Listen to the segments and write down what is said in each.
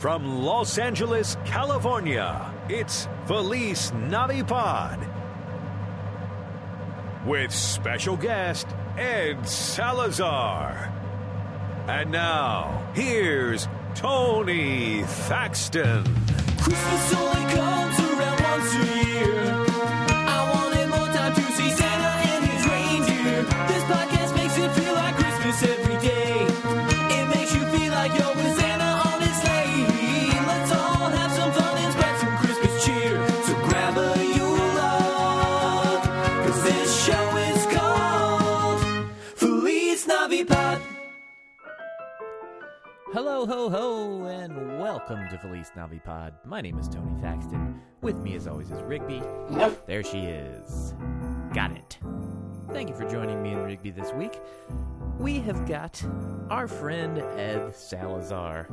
From Los Angeles, California, it's Feliz Navipod. With special guest, Ed Salazar. And now, here's Tony Thaxton. Christmas only comes Hello, ho, ho, and welcome to Feliz Navipod. My name is Tony Thaxton. With me, as always, is Rigby. There she is. Got it. Thank you for joining me and Rigby this week. We have got our friend Ed Salazar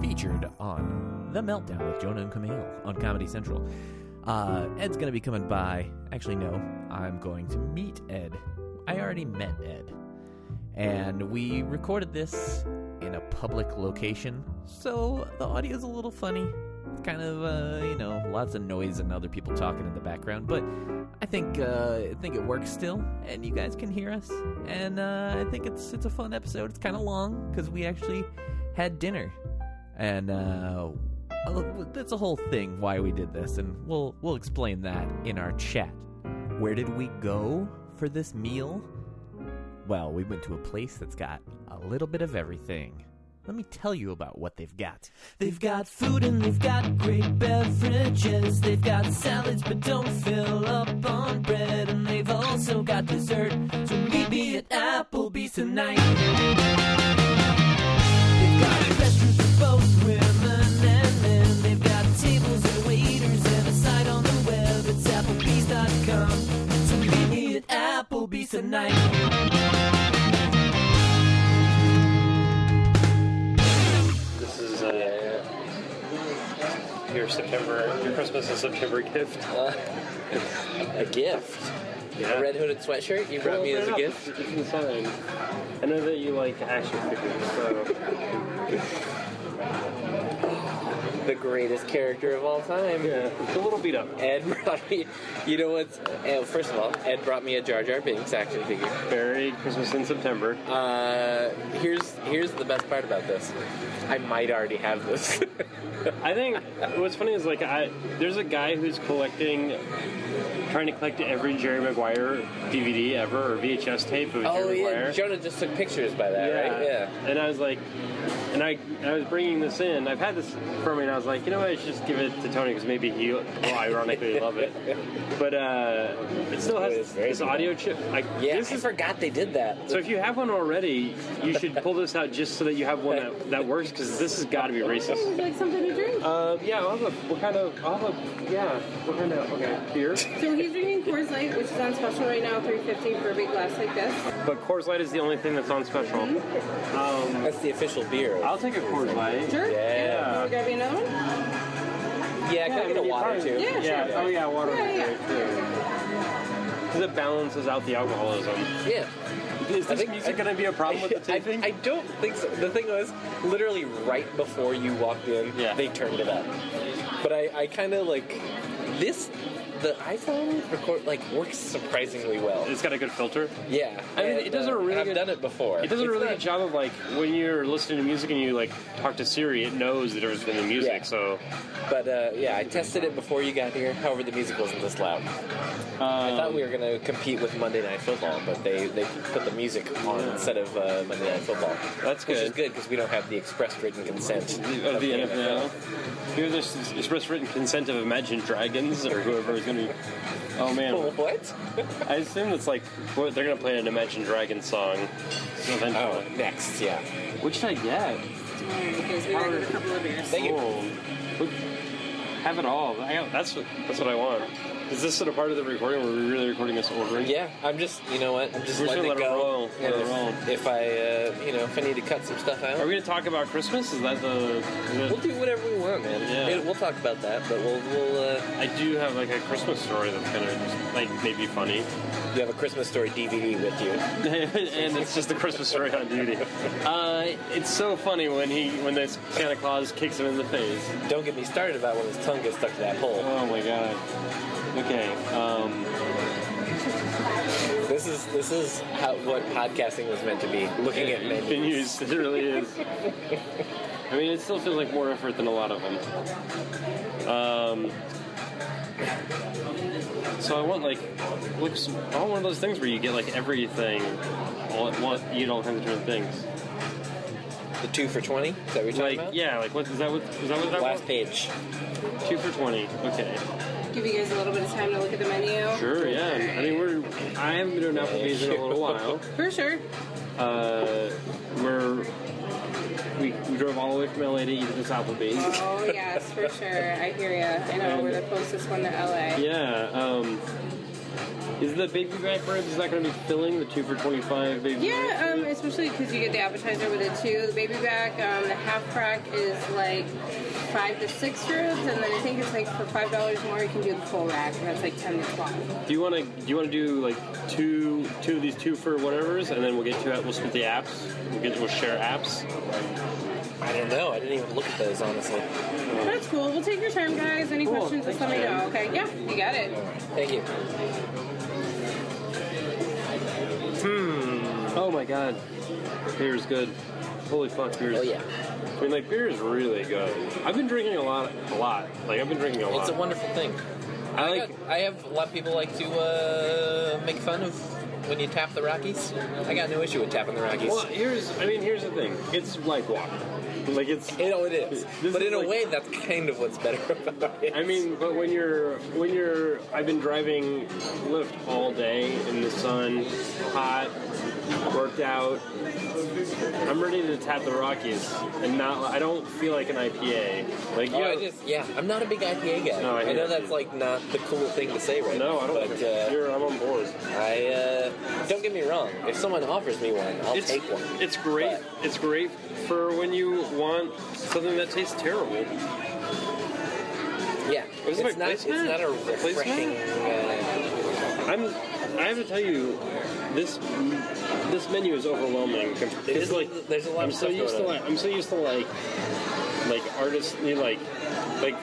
featured on The Meltdown with Jonah and Kumail on Comedy Central. Uh, Ed's going to be coming by. Actually, no, I'm going to meet Ed. I already met Ed and we recorded this in a public location, so the audio's a little funny. It's kind of, uh, you know, lots of noise and other people talking in the background, but I think uh, I think it works still, and you guys can hear us, and uh, I think it's it's a fun episode. It's kind of long because we actually had dinner, and uh, that's a whole thing why we did this, and we'll we'll explain that in our chat. Where did we go for this meal? Well, we went to a place that's got a little bit of everything. Let me tell you about what they've got. They've got food and they've got great beverages. They've got salads but don't fill up on bread. And they've also got dessert. So meet me at Applebee's tonight. They've got for both women and men. They've got tables and waiters and a site on the web. It's. So meet me at Applebee's tonight. Uh, your September, your Christmas and September gift. a gift. Yeah. A red hooded sweatshirt you brought me as a gift. You can sign. I know that you like action figures, so The greatest character of all time. yeah, it's a little beat up. Ed brought me. You know what's? Uh, first of all, Ed brought me a Jar Jar Binks action figure. Very Christmas in September. Uh, here's here's the best part about this. I might already have this. I think what's funny is like I there's a guy who's collecting, trying to collect every Jerry Maguire DVD ever or VHS tape of oh Jerry yeah, Maguire. Jonah just took pictures by that, right? Yeah. And I was like, and I, I was bringing this in. I've had this for me, and I was like, you know what? I should just give it to Tony because maybe he will ironically love it. But uh, it still has It is this audio chip. Like, Yeah, this I is. forgot they did that. So if you have one already, you should pull this out just so that you have one that, that works because this has got to be racist. Would you like something to drink? Uh, yeah, I'll have a, what kind of, I'll have a, yeah, what kind of, okay, beer. so he's drinking Coors Light, which is on special right now, three fifty for a big glass like this. But Coors Light is the only thing that's on special. Um, That's the official beer. I'll take a Coors Light. Sure. Yeah. Want to grab you another one? Yeah, can I get a water too? Yeah, Yeah, sure. oh yeah, water Yeah, is yeah. great too. Because it balances out the alcoholism. Yeah. Is I this think- music I- going to be a problem with the I. I don't think so. The thing was, literally right before you walked in, Yeah. they turned it up. But I, I kind of like this. The iPhone record like works surprisingly well. it's got a good filter. Yeah, I mean, it does a really I've good- done it before. It does a really good job of like when you're listening to music and you like talk to Siri, it knows the difference between the music. Yeah. So But uh, yeah, I tested it before you got here. However, the music wasn't this loud. I thought we were going to compete with Monday Night Football, but they, they put the music on instead of uh, Monday Night Football. That's good. Which is good. because we don't have the express written consent of the NFL, you have this express written consent of Imagine Dragons or whoever is going to. Oh man, What? I assume it's like what they're going to play an Imagine Dragon song. Eventually. Oh, next, yeah. What should I get? Because we ordered a couple of beers. Thank you. Oh, what- have it all. I that's what that's what I want. Is this sort of part of the recording? Were we really recording this over? Yeah, I'm just, you know what? I'm just We're letting it let it go. roll, let it if, roll. if I, uh, you know, if I need to cut some stuff out, Are we going to talk about Christmas? Is that the? Is we'll do whatever we want, man. Yeah. It- we'll talk about that, but we'll, we'll. Uh, I do have like a Christmas story that's kind of just like maybe funny, you have a Christmas story DVD with you. and it's just a Christmas story on DVD. Uh, it's so funny when he when this Santa Claus kicks him in the face. Don't get me started about when his tongue gets stuck to that pole. Oh my god. Okay. Um, This is this is how what podcasting was meant to be. Looking at menus. menus. It really is. I mean, it still feels like more effort than a lot of them. Um, so I want like, some, I want one of those things where you get like everything all at once. You eat all kinds of different things. The two for twenty. Is that what you're talking Like about? yeah, like what is that? What is that? What that Last was? page. Two for twenty. Okay. Give you guys a little bit of time to look at the menu. Sure. Yeah. I mean, we're. I haven't been doing Applebee's in a little while. For sure. Uh, we're. We, we drove all the way from LA to eat at this Applebee's. Oh yes, for sure. I hear ya. I know we're the closest one to LA. Yeah. Um, is the baby back ribs is that going to be filling the two for twenty five baby? Yeah, um, especially because you get the appetizer with it too. The baby back, um, the half crack is like five to six ribs, and then I think it's like for five dollars more you can do the full rack, and that's like ten to twelve. Do you want to do you want to do like two two of these two for whatever's, and then we'll get to it. We'll split the apps. We'll get we'll share apps. I don't know. I didn't even look at those honestly. That's cool. We'll take your time, guys. Any Cool. questions, just let me know. Okay? Yeah, you got it. Thank you. Hmm. Oh my god, beer's good. Holy fuck, beer's. Oh yeah, I mean, like beer is really good. I've been drinking a lot, a lot. Like I've been drinking a lot. it's a wonderful thing. I like. got- I have a lot of people like to uh, make fun of when you tap the Rockies. I got no issue with tapping the Rockies. Well, here's. I mean, here's the thing. It's like water. Like it's. You know it is, This but is in a like- way, that's kind of what's better about it. I mean, but when you're when you're, I've been driving Lyft all day in the sun, hot, worked out. I'm ready to tap the Rockies, and not. I don't feel like an IPA. Like you Oh, know, I just yeah, I'm not a big IPA guy. No, I I, know that's like not the cool thing to say right no, now. I don't. But uh, you're, I'm on board. I uh, don't get me wrong. If someone offers me one, I'll It's take one. it's great. It's great for when you want something that tastes terrible. Yeah, it's not. It's not a refreshing. Uh, I'm. I have to tell you, this this menu is overwhelming. It It's like there's a lot I'm of so used to like I'm so used to like like artists like like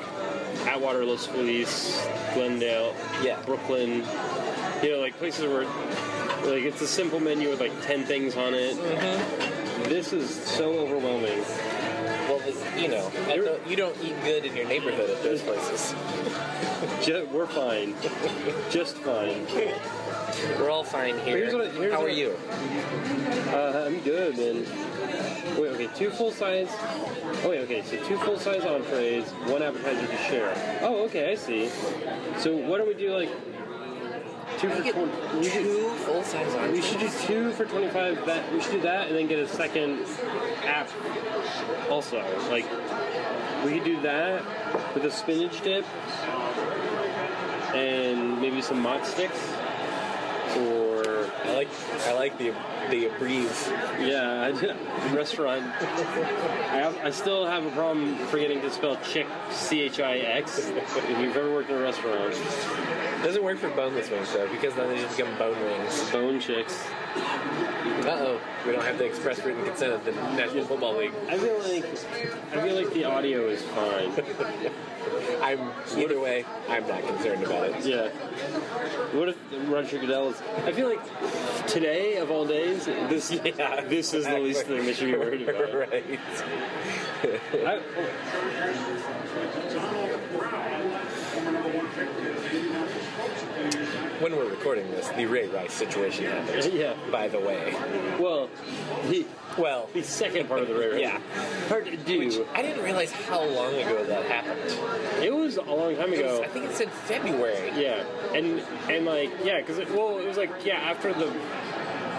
Atwater, Los Feliz, Glendale, Yeah. Brooklyn. You know, like places where like it's a simple menu with like ten things on it. Mm-hmm. This is so overwhelming. You know, the, you don't eat good in your neighborhood at those places. We're fine, just fine. We're all fine here. Here's what- here's How are you? Uh, I'm good, man. Wait, okay, two full size. Oh, wait, okay, so two full size entrees, one appetizer to share. Oh, okay, I see. So why don't we do like two for twenty? We should, Two full size we should do two for twenty-five. That we should do that, and then get a second app. Also, like we could do that with a spinach dip and maybe some mott sticks, or I like I like the the breathe. Yeah, I, restaurant. I, have, I still have a problem forgetting to spell chick, C H I X. If you've ever worked in a restaurant, Doesn't work for boneless wings though, because then they just become bone wings. bone chicks. Uh oh, we don't have the express written consent of the National Football League. I feel like I feel like the audio is fine. I'm either way. I'm not concerned about it. Yeah. What if Roger Goodell is? I feel like today of all days, this Yeah, this is the least thing they should be worried about. right. I, When we're recording this, the Ray Rice situation happened. yeah. By the way, Well, the well, the second part of the Ray Rice. Yeah. Hard to do. I didn't realize how long ago that happened. It was a long time It was, ago. I think it said February. Yeah, and and like yeah, because well, it was like yeah after the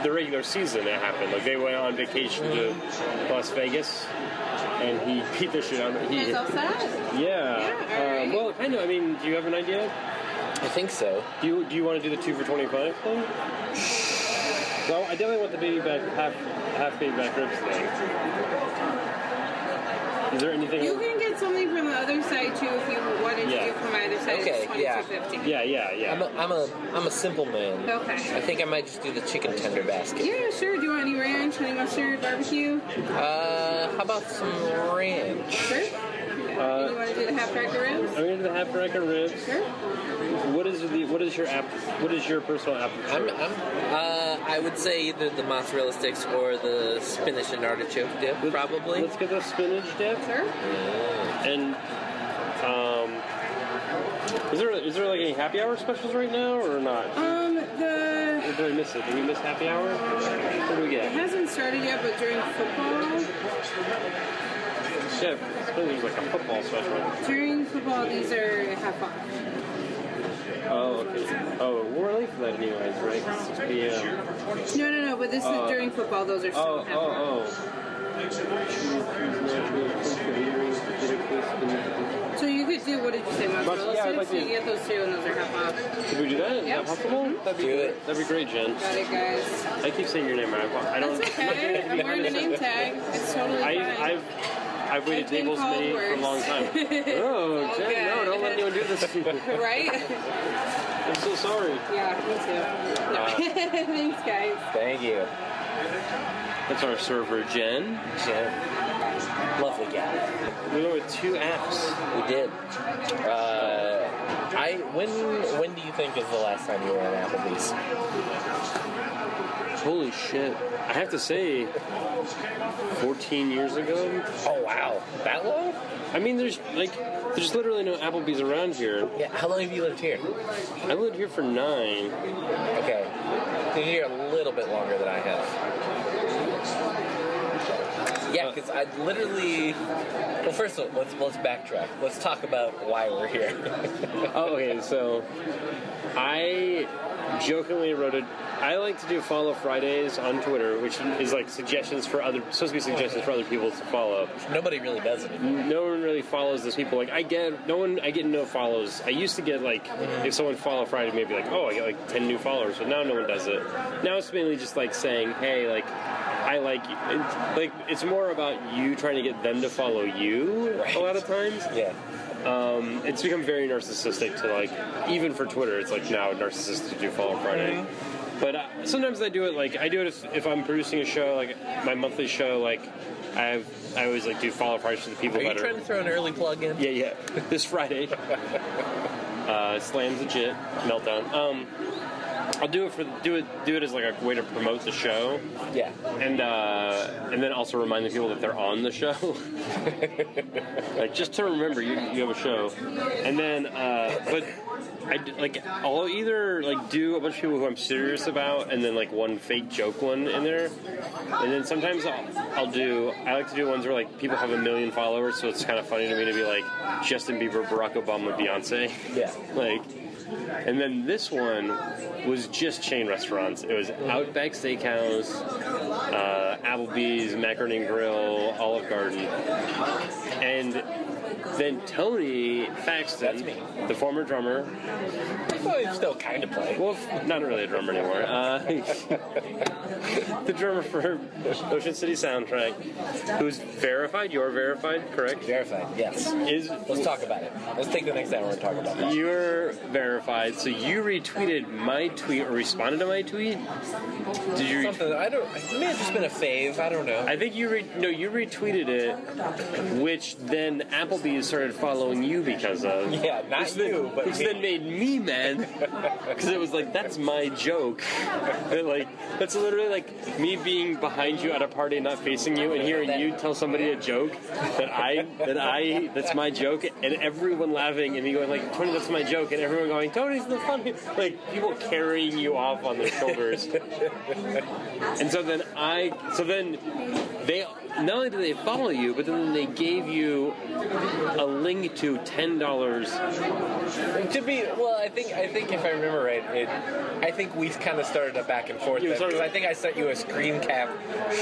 the regular season it happened. Like they went on vacation to Las Vegas, and he beat the shit out of You he. guys? Yeah. Yeah, alright. Um, well, kind of. I mean, do you have an idea? I think so. Do you do you want to do the two for twenty five thing? No, I definitely want the baby back half half baby back ribs thing. Is there anything? You can get something from the other side too if you wanted Yeah. to do from either side. Okay, it's yeah. 22.50. yeah, yeah, yeah. I'm a, I'm a, I'm a simple man. Okay. I think I might just do the chicken tender basket. Yeah, sure. Do you want any ranch, honey mustard, barbecue? Uh, how about some ranch? Sure. Uh, you want to do the half rack of ribs? I'm gonna do the half rack of ribs. Sure. What is the what is your app? What is your personal app? I'm, I'm, uh, I would say either the mozzarella sticks or the spinach and artichoke dip, probably. Let's get the spinach dip. Sure. And um, is there is there like any happy hour specials right now or not? Um, the Or did I miss it? Did we miss happy hour? What do we it hasn't started yet, but during football, Yeah, I think there's like a football special. during football, these are half off. Oh, okay. Oh, we're late for that anyways, right? 6 p.m. No, no, no. But this Uh, is during football. Those are still Oh, half off. oh, oh. So you could do what did you say, mozzarella yeah, I'd sticks? like to- you get those two, and those are half off. Could we do that? Is Yep. that possible? That'd be Do great. it. That'd be great, Jen. Got it, guys. I keep saying your name right. I don't. That's I'm not doing okay. it to I'm be wearing a honest. name tag. It's totally fine. I, I've I've waited I've tables called many for a long time. Oh, all Jen, no, don't let anyone do this to me. right? I'm so sorry. yeah, me too. No. Thanks, guys. Thank you. That's our server, Jen. Jen. Lovely gal. We went with two apps. We did. Uh, I when when do you think is the last time you were at Applebee's? Holy shit! I have to say, 14 years ago. Oh wow, that long? I mean, there's like, there's literally no Applebee's around here. Yeah. How long have you lived here? I lived here for nine. Okay, you're here a little bit longer than I have. Yeah, because I literally. Well, first of all, let's let's backtrack. Let's talk about why we're here. Oh, okay. So, I jokingly wrote it. I like to do follow Fridays on Twitter, which is like suggestions for other, supposed to be suggestions for other people to follow. Nobody really does it. no one really follows those people. Like I get no one, I get no follows. I used to get like if someone follow Friday, maybe like oh I get like ten new followers, but now no one does it. Now it's mainly just like saying hey like I like you. It's, like it's more about you trying to get them to follow you a lot of times. Yeah. Um, it's become very narcissistic to like even for Twitter. It's like now narcissistic to do follow Friday. But uh, sometimes I do it like I do it if, if I'm producing a show like my monthly show like I have I always like do follow Fridays for the people Are you trying are to throw an early plug in? yeah yeah this Friday uh, slams legit meltdown. Um, I'll do it for do it do it as like a way to promote the show Yeah. and uh, and then also remind the people that they're on the show. like just to remember you, you have a show, and then uh, but I like I'll either like do a bunch of people who I'm serious about, and then like one fake joke one in there, and then sometimes I'll, I'll do I like to do ones where like people have a million followers, so it's kind of funny to me to be like Justin Bieber, Barack Obama, Beyonce, Yeah. like. And then this one was just chain restaurants. It was Outback Steakhouse, uh, Applebee's, Macaroni and Grill, Olive Garden, and then Tony Thaxton, the former drummer. Well, you still kind of play. Well, not really a drummer anymore. Uh, the drummer for Motion City Soundtrack, who's verified. You're verified, correct? Verified. Yes. Is Let's talk about it. Let's take the next hour and talk about that. You're verified, so you retweeted my tweet or responded to my tweet. Did you? Something I don't. It may have just been a fave. I don't know. I think you re- no, you retweeted it, which then Started following you because of. Yeah, not which then, but which me. then made me mad because it was like that's my joke. That, like that's literally like me being behind you at a party and not facing you and hearing you tell somebody a joke that I that I that's my joke and everyone laughing and me going like Tony that's my joke and everyone going Tony's the funny like people carrying you off on their shoulders. And so then I, so then they, not only did they follow you, but then they gave you a link to ten dollars. To be well, I think I think if I remember right, it, I think we kind of started a back and forth You then, started- because I think I sent you a screen cap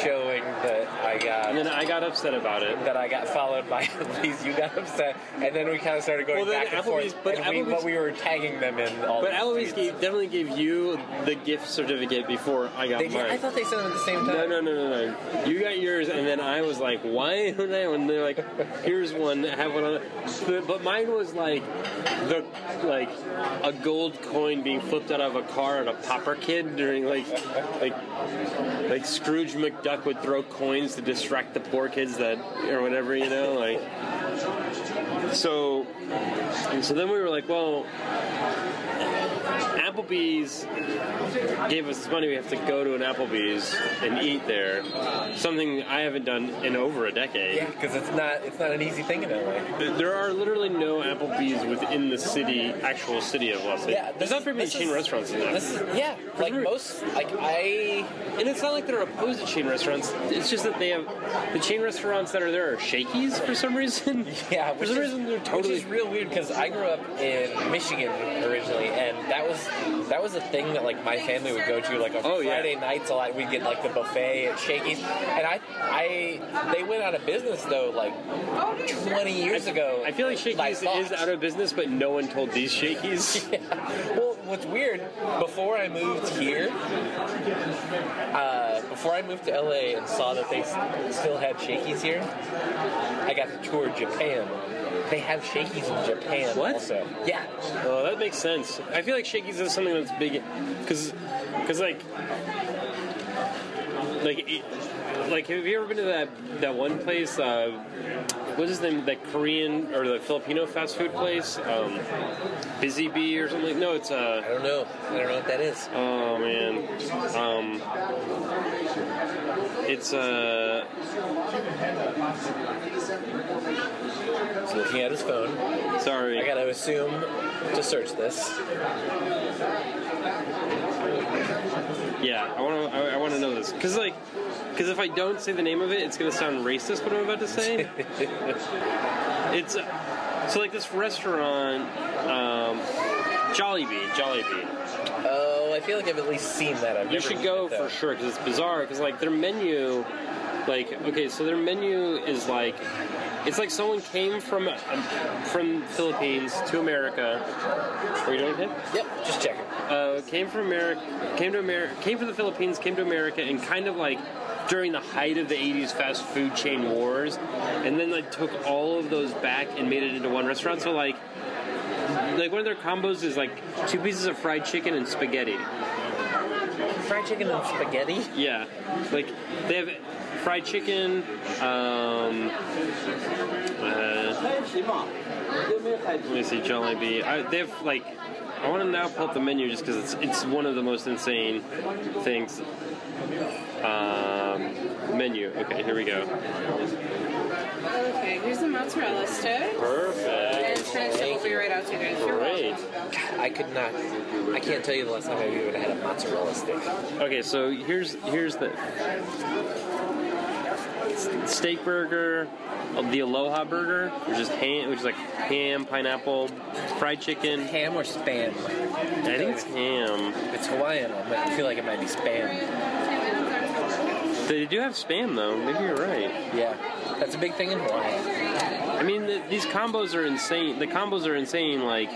showing that I got And then I got upset about it. that I got followed by Applebee's. You got upset, and then we kind of started going Well, then back and Applebee's- forth. but and we, Applebee's- but we were tagging them in all. But the Eloise tweets. gave, definitely gave you the gift certificate before I got They did, mine. I thought they sent them at the same time. No, no, no, no, no. You got yours, and then I was like, "Why don't I?" And they're like, "Here's one. Have one on." it." But, but mine was like the like a gold coin being flipped out of a car at a popper kid during like like like Scrooge McDuck would throw coins to distract the poor kids that or whatever you know like. So, so then we were like, well, Applebee's gave us this money. We have to go to an Applebee's and eat there. Something I haven't done in over a decade. Yeah, because it's not it's not an easy thing in LA. There are literally no Applebee's within the city, actual city of Los Angeles. Yeah, there's not very many chain is- restaurants in there. This is yeah, like some- most like I And it's not like they're opposed to chain restaurants. It's just that they have the chain restaurants that are there are Shakey's for some reason. Yeah, for which some is, reason they're totally. which is real weird because I grew up in Michigan originally, and that was that was a thing that like my family would go to like on Oh, yeah. Friday nights. A lot we'd get like the buffet at Shakey's, and I I they went out of business though like 20 years ago. I feel like I Shakey's is out of business, but no one told these Shakey's. Well, what's weird, before I moved here, uh, before I moved to LA and saw that they still had Shakey's here, I got to tour Japan. They have Shakey's in Japan What? also. Yeah. Oh, that makes sense. I feel like Shakey's is something that's big, because, because like, like, it, like, have you ever been to that that one place? Uh, what is the name? That Korean or the Filipino fast food place? Um, Busy Bee or something? No, it's I uh. don't know. I don't know what that is. Oh man. Um. It's uh. He's looking at his phone. Sorry. I gotta assume to search this. Yeah, I want to. I, I want to know this because, like, because if I don't say the name of it, it's going to sound racist. What I'm about to say. it's uh, so like this restaurant, um, Jollibee. Jollibee. Oh, I feel like I've at least seen that. I've You should go for sure because it's bizarre. Because like their menu, like okay, so their menu is like. It's like someone came from um, from Philippines to America. Are you doing it? Yep, just checking. uh, came from America, came to America, came from the Philippines, came to America, and kind of like during the height of the '80s fast food chain wars, and then like took all of those back and made it into one restaurant. So like, like one of their combos is like two pieces of fried chicken and spaghetti. Fried chicken and spaghetti. Yeah, like they have fried chicken. Um, uh, let me see, Jollibee. I, they have like. I want to now pull up the menu just because it's it's one of the most insane things. Um, menu. Okay, here we go. Okay, here's the mozzarella stick. And Perfect. Spanish dip will be right out to you guys. You're Great. welcome. I could not. I can't tell you the last time I've even had a mozzarella stick. Okay, so here's here's the steak burger, the Aloha burger, which is ham, which is like ham, pineapple, fried chicken. Ham or spam? I think it's ham. It's Hawaiian. I might- I feel like it might be spam. They do have spam though. Maybe you're right. Yeah, that's a big thing in Hawaii. I mean, the, these combos are insane. The combos are insane. Like,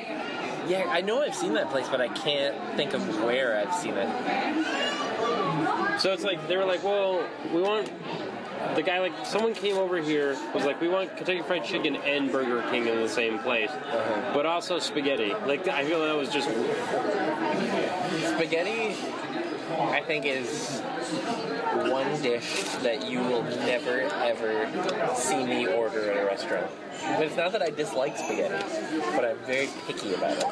Yeah, I know I've seen that place, but I can't think of where I've seen it. so it's like they were like, well, we want. The guy like someone came over here was like, we want Kentucky Fried Chicken and Burger King in the same place, uh-huh. but also spaghetti. Like I feel that was just Spaghetti, I think, is one dish that you will never ever see me order at a restaurant. But it's not that I dislike spaghetti, but I'm very picky about it.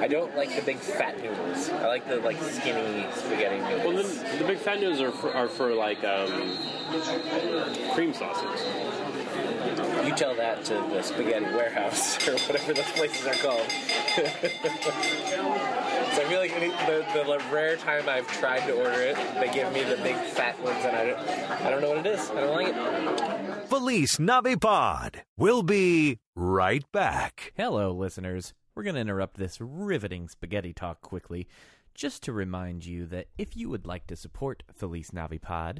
I don't like the big fat noodles. I like the like skinny spaghetti well. noodles. The, the big fat noodles are for, are for like um, cream sauces. You tell that to the spaghetti warehouse or whatever those places are called. so I feel like any- the, the rare time I've tried to order it, they give me the big fat ones, and I don't, I don't know what it is. I don't like it. Feliz Navipod. We'll be right back. Hello, listeners. We're going to interrupt this riveting spaghetti talk quickly just to remind you that if you would like to support Feliz Navipod,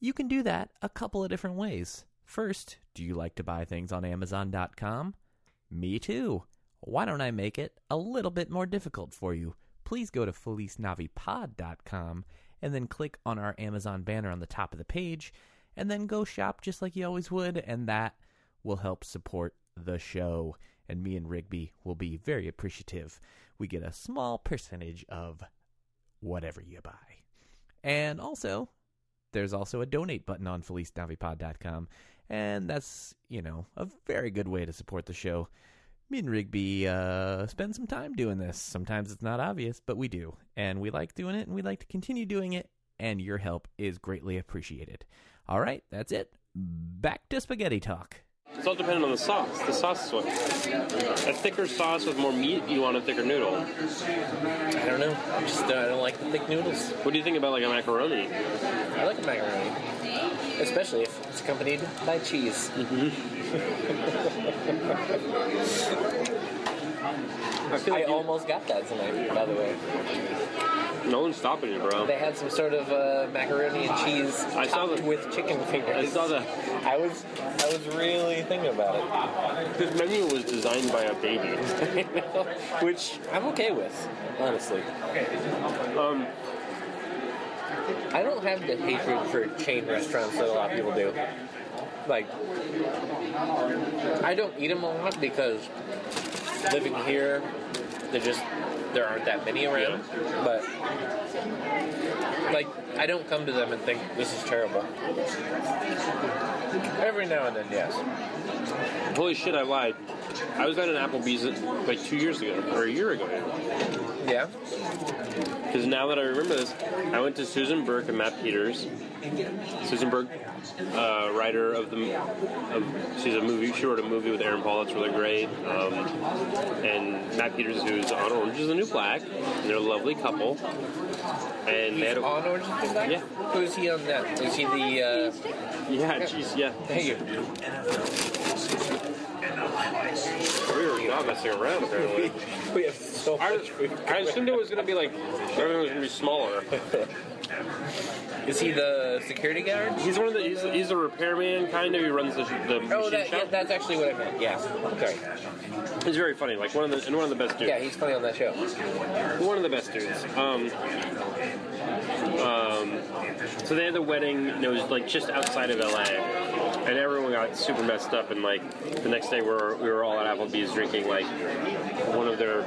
you can do that a couple of different ways. First, do you like to buy things on Amazon.com? Me too. Why don't I make it a little bit more difficult for you? Please go to FelizNavipod.com and then click on our Amazon banner on the top of the page, and then go shop just like you always would, and that will help support the show. And me and Rigby will be very appreciative. We get a small percentage of whatever you buy. And also, there's also a donate button on FelizNavipod.com, and that's, you know, a very good way to support the show. Me and Rigby uh, spend some time doing this. Sometimes it's not obvious, but we do. And we like doing it, and we like to continue doing it, and your help is greatly appreciated. All right, that's it. Back to spaghetti talk. It's all dependent on the sauce. The sauce is what. A thicker sauce with more meat, you want a thicker noodle. I don't know. I just uh, I don't like the thick noodles. What do you think about like a macaroni? I like a macaroni, especially if it's accompanied by cheese. I feel I like you- almost got that tonight, by the way. no one's stopping you, bro. They had some sort of uh, macaroni and cheese I saw topped the- with chicken fingers. I saw that. I was I was really thinking about it, This menu was designed by a baby. which I'm okay with, honestly. Um, I don't have the hatred for chain restaurants that a lot of people do. Like, I don't eat them a lot because living here, there just there aren't that many around. But like, I don't come to them and think this is terrible. Every now and then, yes. holy shit, I lied. I was at an Applebee's like two years ago, or a year ago. Yeah. Because now that I remember this, I went to Susan Burke and Matt Peters. Susan Burke, uh, writer of the, of, she's a movie. She wrote a movie with Aaron Paul that's really great. Um, and Matt Peters, who's on Orange is the New Black, and they're a lovely couple. And they had a, On Orange is the New Black? Yeah. Who is he on that? Is he the? Uh, yeah, jeez, yeah. thank you. We were not messing around apparently. We have so I, much food. I assumed it was going to be like everything was going to be smaller. Is he the security guard? He's one of the he's, he's a repairman kind of. He runs the, the machine Oh, that, shop. yeah, that's actually what I meant. Yeah. Okay. He's very funny, like one of the and one of the best dudes. Yeah, he's funny on that show. one of the best dudes. Um, um, so they had the wedding, and it was like just outside of LA, and everyone got super messed up. And like the next day, we were we were all at Applebee's drinking like one of their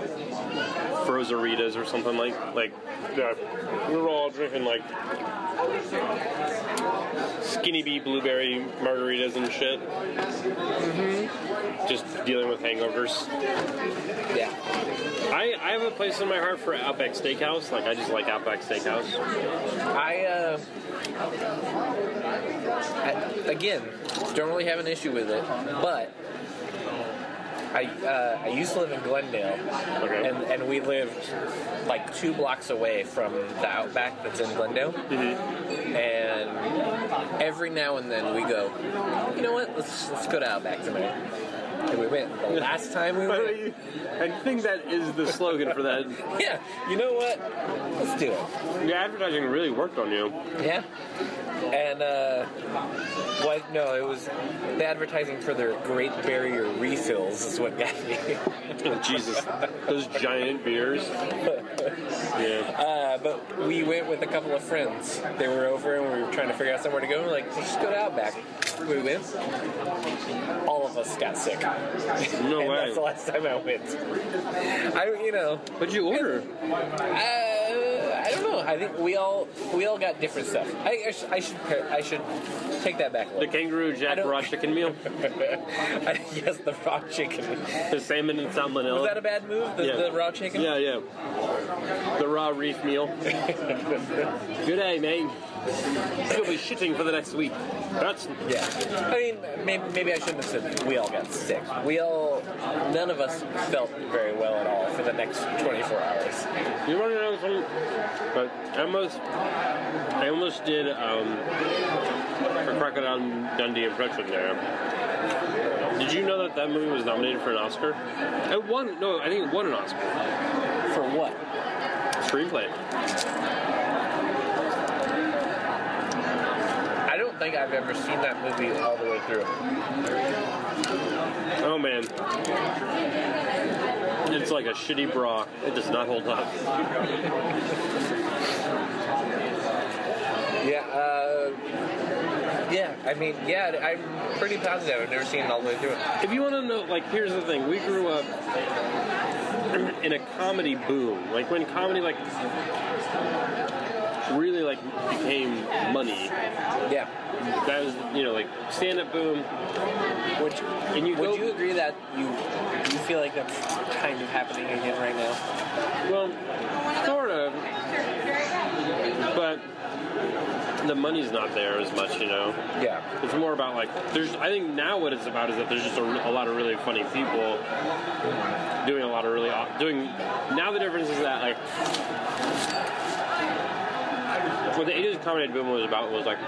Frozeritas or something like like yeah, we were all drinking like skinny bee blueberry margaritas and shit. Just dealing with hangovers. Yeah. I, I have a place in my heart for Outback Steakhouse. Like I just like Outback Steakhouse. I, uh, I, again, don't really have an issue with it, but I, uh, I used to live in Glendale, Okay. and, and we lived like two blocks away from the Outback that's in Glendale. And every now and then we go, you know what? Let's let's go to Outback tonight. And we went. The last time we went, I think that is the slogan for that. yeah. You know what? Let's do it. The advertising really worked on you. Yeah. And uh what no, it was the advertising for their Great Barrier refills is what got me. Oh, Jesus, those giant beers. Yeah. Uh, but we went with a couple of friends. They were over and we were trying to figure out somewhere to go. And We're like, let's just go to Outback. We went. All of us got sick. No and way. that's the last time I went. I, you know, What'd you order? uh, I don't know. I think we all we all got different stuff. I, I, sh- I should I should take that back a The kangaroo jack raw chicken meal. I, yes, the raw chicken. The salmon and salmonella. Was that a bad move? The, Yeah. the raw chicken? Yeah, yeah. The raw reef meal. Good day, mate. You'll be shitting for the next week. That's Yeah. I mean, maybe, maybe I shouldn't have said we all got sick. We all, none of us felt very well at all for the next 24 hours. You want to know something? But I almost, I almost did um, a Crocodile Dundee impression there. Did you know that that movie was nominated for an Oscar? It won. No, I think it won an Oscar. For what? Screenplay. I don't think I've ever seen that movie all the way through. Oh man. It's like a shitty bra. It does not hold up. Yeah, uh, yeah, I mean, yeah, I'm pretty positive I've never seen it all the way through. If you want to know, like, here's the thing: we grew up in a comedy boom. Like when comedy, like, like became money. Yeah. That was, you know, like stand-up boom. Which, And you would go- you agree that you you feel like that's kind of happening again right now? Well, sort of, but the money's not there as much, you know. Yeah. It's more about like there's. I think now what it's about is that there's just a, a lot of really funny people doing a lot of really doing. Now the difference is that like what the '80s comedy boom was about was like.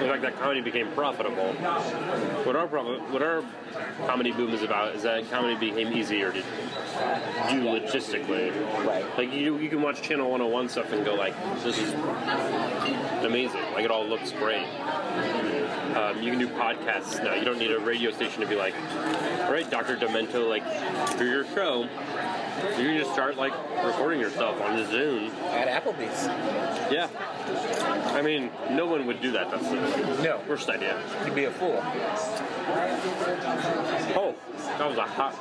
was like that comedy became profitable. What our problem, what our comedy boom is about is that comedy became easier to do logistically. Right. Like you, you can watch Channel 101 stuff and go like, this is amazing. Like it all looks great. Um, you can do podcasts now. You don't need a radio station to be like, all right, Dr. Demento, like for your show, you can just start like recording yourself on the Zoom. At Applebee's. Yeah. I mean, no one would do that. That's the No. worst idea. You'd be a fool. Oh, that was a hot.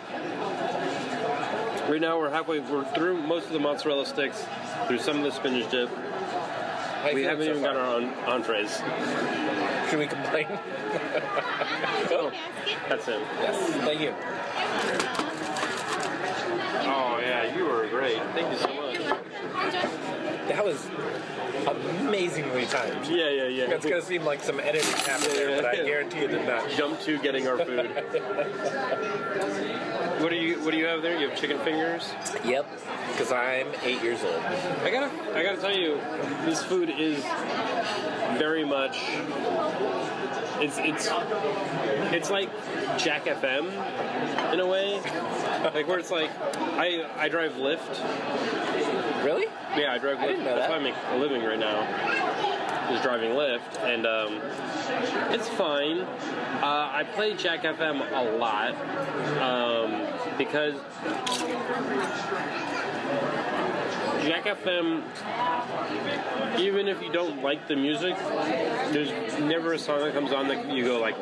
Right now we're halfway. We're through most of the mozzarella sticks, through some of the spinach dip. We haven't so even far? got our own entrees. Should we complain? Oh, that's it. yes. Thank you. Yeah, you were great. Thank you so much. That was amazingly timed. Yeah, yeah, yeah. It's gonna seem like some editing happened there, but I guarantee it did not. Jump to getting our food. what do you What do you have there? You have chicken fingers. Yep. Because I'm eight years old. I gotta I gotta tell you, this food is very much. It's it's it's like Jack FM in a way, like where it's like I I drive Lyft. Really? Yeah, I drive Lyft. I didn't know That's that. why I make a living right now. Is driving Lyft, and um, it's fine. Uh, I play Jack FM a lot um, because Jack FM. Even if you don't like the music, there's never a song that comes on that you go like,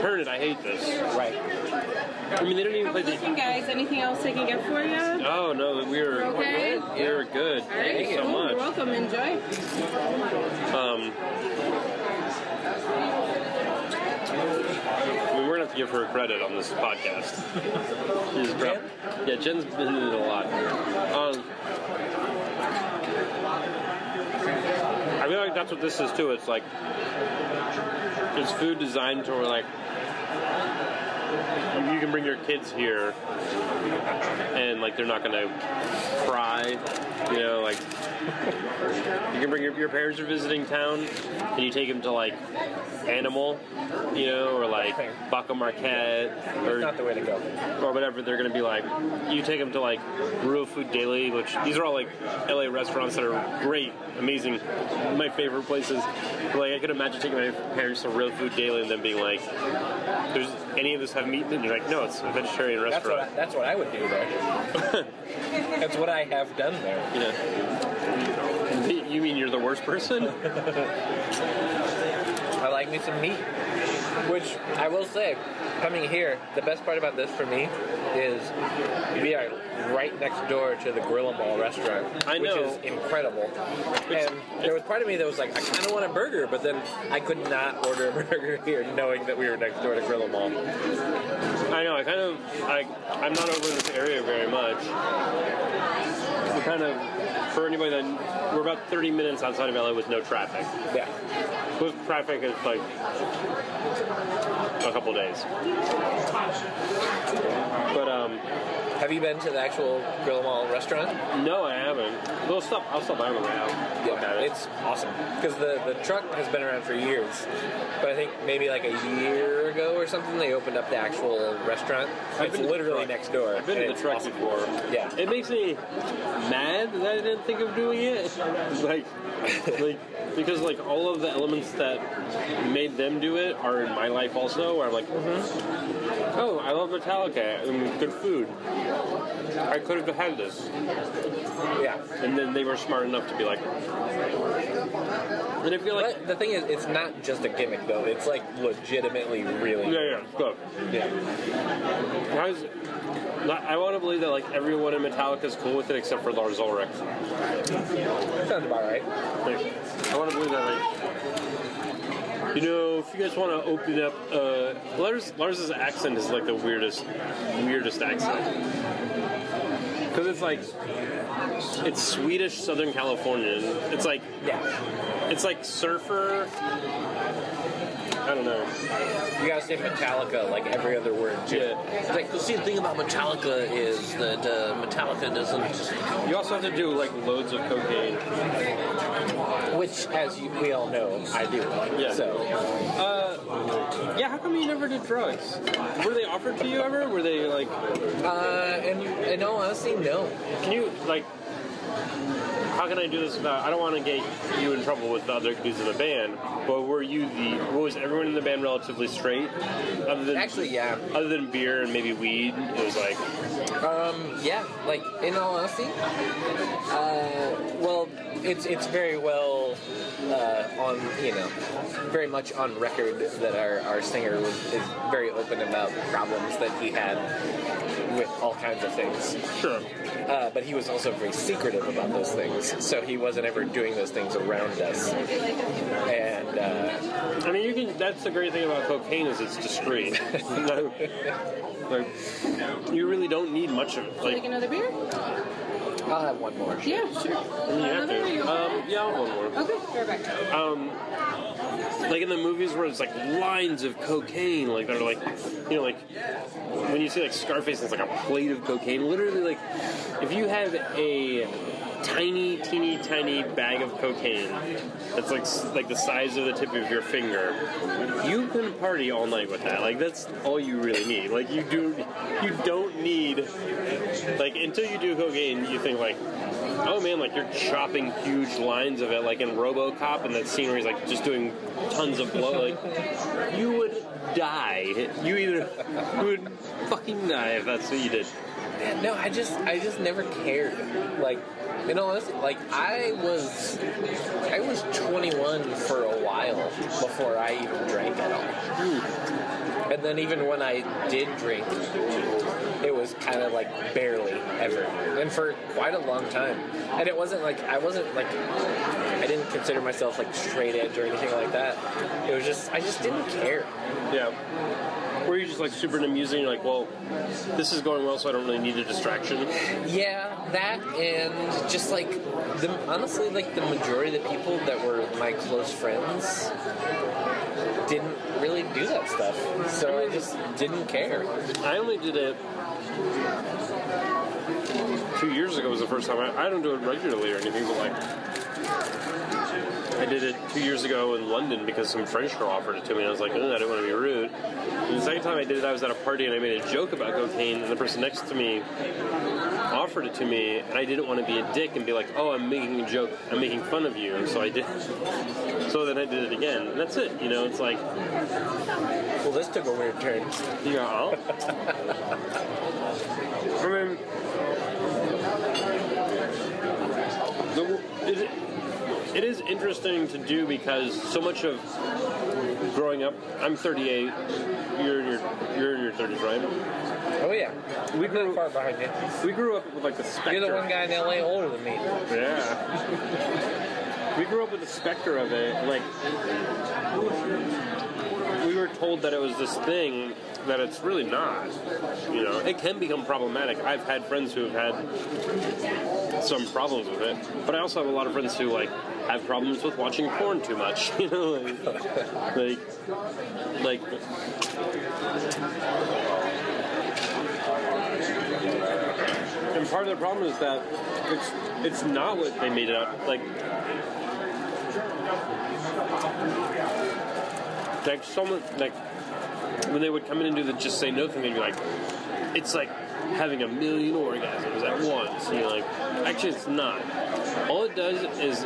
"Turn it! I hate this." Right. I mean, they don't even play the. Listen, guys, anything else I can get for you? Oh no, we're Okay. we're good. All Thank right, you so cool. much. You're welcome. Enjoy. Um, I mean, we're gonna have to give her credit on this podcast. She's dro- Yeah, Jen's been in it a lot. Um, I feel like that's what this is too. It's like it's food designed to where like you can bring your kids here and like they're not gonna cry. You know, like you can bring your, your parents are visiting town, and you take them to like Animal, you know, or like Bäco Mercat, or Not the way to go. or whatever. They're gonna be like, you take them to like Real Food Daily, which these are all like LA restaurants that are great, amazing, my favorite places. But, like I could imagine taking my parents to Real Food Daily and then being like, "Does any of this have meat?" And you're like, "No, it's a vegetarian That's what I, restaurant." that's what I would do there. that's what I have done there. Know. You mean you're the worst person? I like me some meat. Which I will say, coming here, the best part about this for me is we are right next door to the Grill 'Em All restaurant, I know. which is incredible. And there was part of me that was like, I kind of want a burger, but then I could not order a burger here, knowing that we were next door to Grill 'Em All. I know. I kind of of like I'm not over in this area very much. We're kind of for anybody that we're about 30 minutes outside of LA with no traffic. Yeah. With traffic, it's like a couple days. But um, Have you been to the actual Grill 'Em All restaurant? no, I haven't. We'll stop. I'll stop by on the way out. At it. it's awesome because the the truck has been around for years, but I think maybe like a year ago or something they opened up the actual restaurant. I've it's been literally next door. I've been to the truck awesome. before. Yeah. It makes me mad that I didn't think of doing it. Like, like because like all of the elements that made them do it are in my life also. Where I'm like, mm-hmm. Oh, I love Metallica and good food. I could have had this, Yeah. and then they were smart enough to be like. And I feel like, But the thing is, it's not just a gimmick though. It's like legitimately really. yeah, yeah, go. Yeah. How's, I want to believe that like everyone in Metallica is cool with it except for Lars Ulrich. Sounds about right. Like, I want to believe that, like, you know, if you guys want to open up, uh, Lars Lars's accent is like the weirdest, weirdest accent because it's like it's Swedish Southern Californian. It's like Yeah. it's like surfer. I don't know. You gotta say Metallica like every other word too. Yeah. It's like, see, the thing about Metallica is that uh, Metallica doesn't, You also have to do like loads of cocaine. which, as you, we all know, I do. Yeah. So, Uh, yeah. How come you never did drugs? Were they offered to you ever? Were they like? uh, and in all honesty, no. Can you like? How can I do this without? I don't want to get you in trouble with the other dudes in the band. But were you the? Was everyone in the band relatively straight? Other than Actually, yeah. Other than beer and maybe weed, it was like Um, yeah, like in all honesty, uh, well, it's it's very well uh, on you know, very much on record that our, our singer was is very open about problems that he had with all kinds of things. sure. Uh, but he was also very secretive about those things, so he wasn't ever doing those things around us. And uh, I mean, you can. That's the great thing about cocaine is it's discreet. No, like, you really don't need much of it. Like Like, another beer? I'll have one more. Yeah, sure. You have Another? Or to. okay? Um, yeah, I'll have one more. Okay, we're back. um, like in the movies where it's like lines of cocaine, like they're like, you know, like when you see like Scarface, it's like a plate of cocaine. Literally, like if you have a tiny, teeny, tiny bag of cocaine that's like like the size of the tip of your finger, you can party all night with that. Like that's all you really need. Like you do, you don't need like until you do cocaine, you think like. Oh man, like you're chopping huge lines of it, like in RoboCop, and that scene where he's like just doing tons of blow. Like you would die. You either you would fucking die if that's what you did. No, I just I just never cared. Like, you know, like I was I was 21 for a while before I even drank at all. Hmm. And then even when I did drink, it was kind of like barely ever, and for quite a long time. And it wasn't like I wasn't like I didn't consider myself like straight edge or anything like that. It was just I just didn't care. Yeah. Were you just like super amusing? You're like, well, this is going well, so I don't really need a distraction. Yeah, that and just like the honestly, like the majority of the people that were my close friends didn't really do that stuff, so I just didn't care. I only did it two years ago was the first time. I, I don't do it regularly or anything, but like I did it two years ago in London because some French girl offered it to me. and I was like, "Ugh, I didn't want to be rude. And the second time I did it, I was at a party and I made a joke about cocaine, and the person next to me offered it to me, and I didn't want to be a dick and be like, "Oh, I'm making a joke. I'm making fun of you." And so I did. So then I did it again, and that's it. You know, it's like, Well, this took a weird turn. yeah. I mean, the, it, it is interesting to do because so much of growing up, I'm 38. You're in your you're in your 30s, right? Oh yeah, We grew far behind you. we grew up with like the specter. You're the one guy in LA older than me. Yeah. we grew up with the specter of it. Like, we were told that it was this thing that it's really not. You know, it can become problematic. I've had friends who have had some problems with it, but I also have a lot of friends who like have problems with watching porn too much. You know, like, like, and part of the problem is that it's it's not what they made it up. Like, like someone like when they would come in and do the just say no thing, they'd be like, it's like having a million orgasms at once. And you're like, actually, it's not. All it does is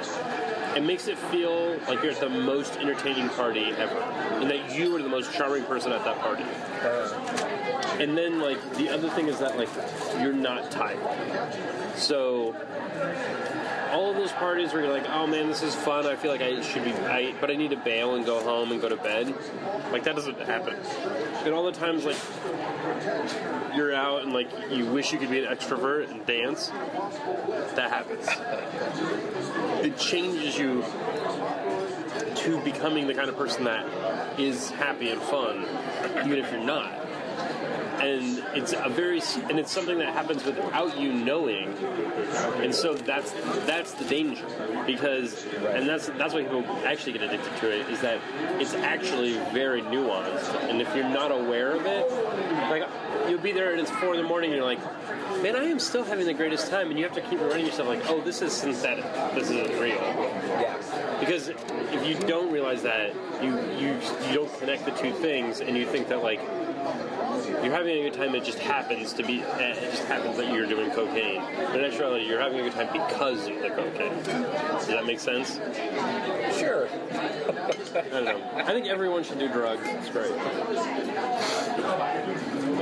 it makes it feel like you're at the most entertaining party ever, and that you are the most charming person at that party. And then like the other thing is that like you're not tired. So all of those parties where you're like, oh man, this is fun. I feel like I should be, I, but I need to bail and go home and go to bed. Like that doesn't happen. And all the times like you're out and like you wish you could be an extrovert and dance, that happens. It changes you to becoming the kind of person that is happy and fun, even if you're not and it's a very and it's something that happens without you knowing. And so that's that's the danger. Because and that's that's why people actually get addicted to it is that it's actually very nuanced. And if you're not aware of it like you'll be there and it's four in the morning and you're like man i am still having the greatest time. And you have to keep reminding yourself like oh this is synthetic. This isn't real. Yeah. because if you don't realize that you you you don't connect the two things and you think that like you're having a good time it just happens to be it just happens that you're doing cocaine. But in actuality you're having a good time because of the cocaine. Does that make sense? Sure. i don't know. I think everyone should do drugs. It's great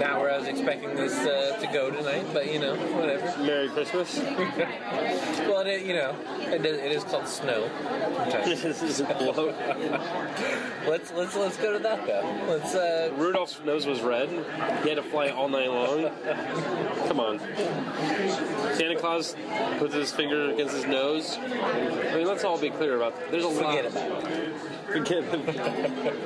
Not where I was expecting this uh, to go tonight, but you know, whatever. merry christmas Well, it, you know, it is, it is called snow. This is a blow. let's let's let's go to that though. Let's uh, rudolph's nose was red he had to fly all night long come on santa claus puts his finger against his nose i mean let's all be clear about there's a lot forget about it. forget it.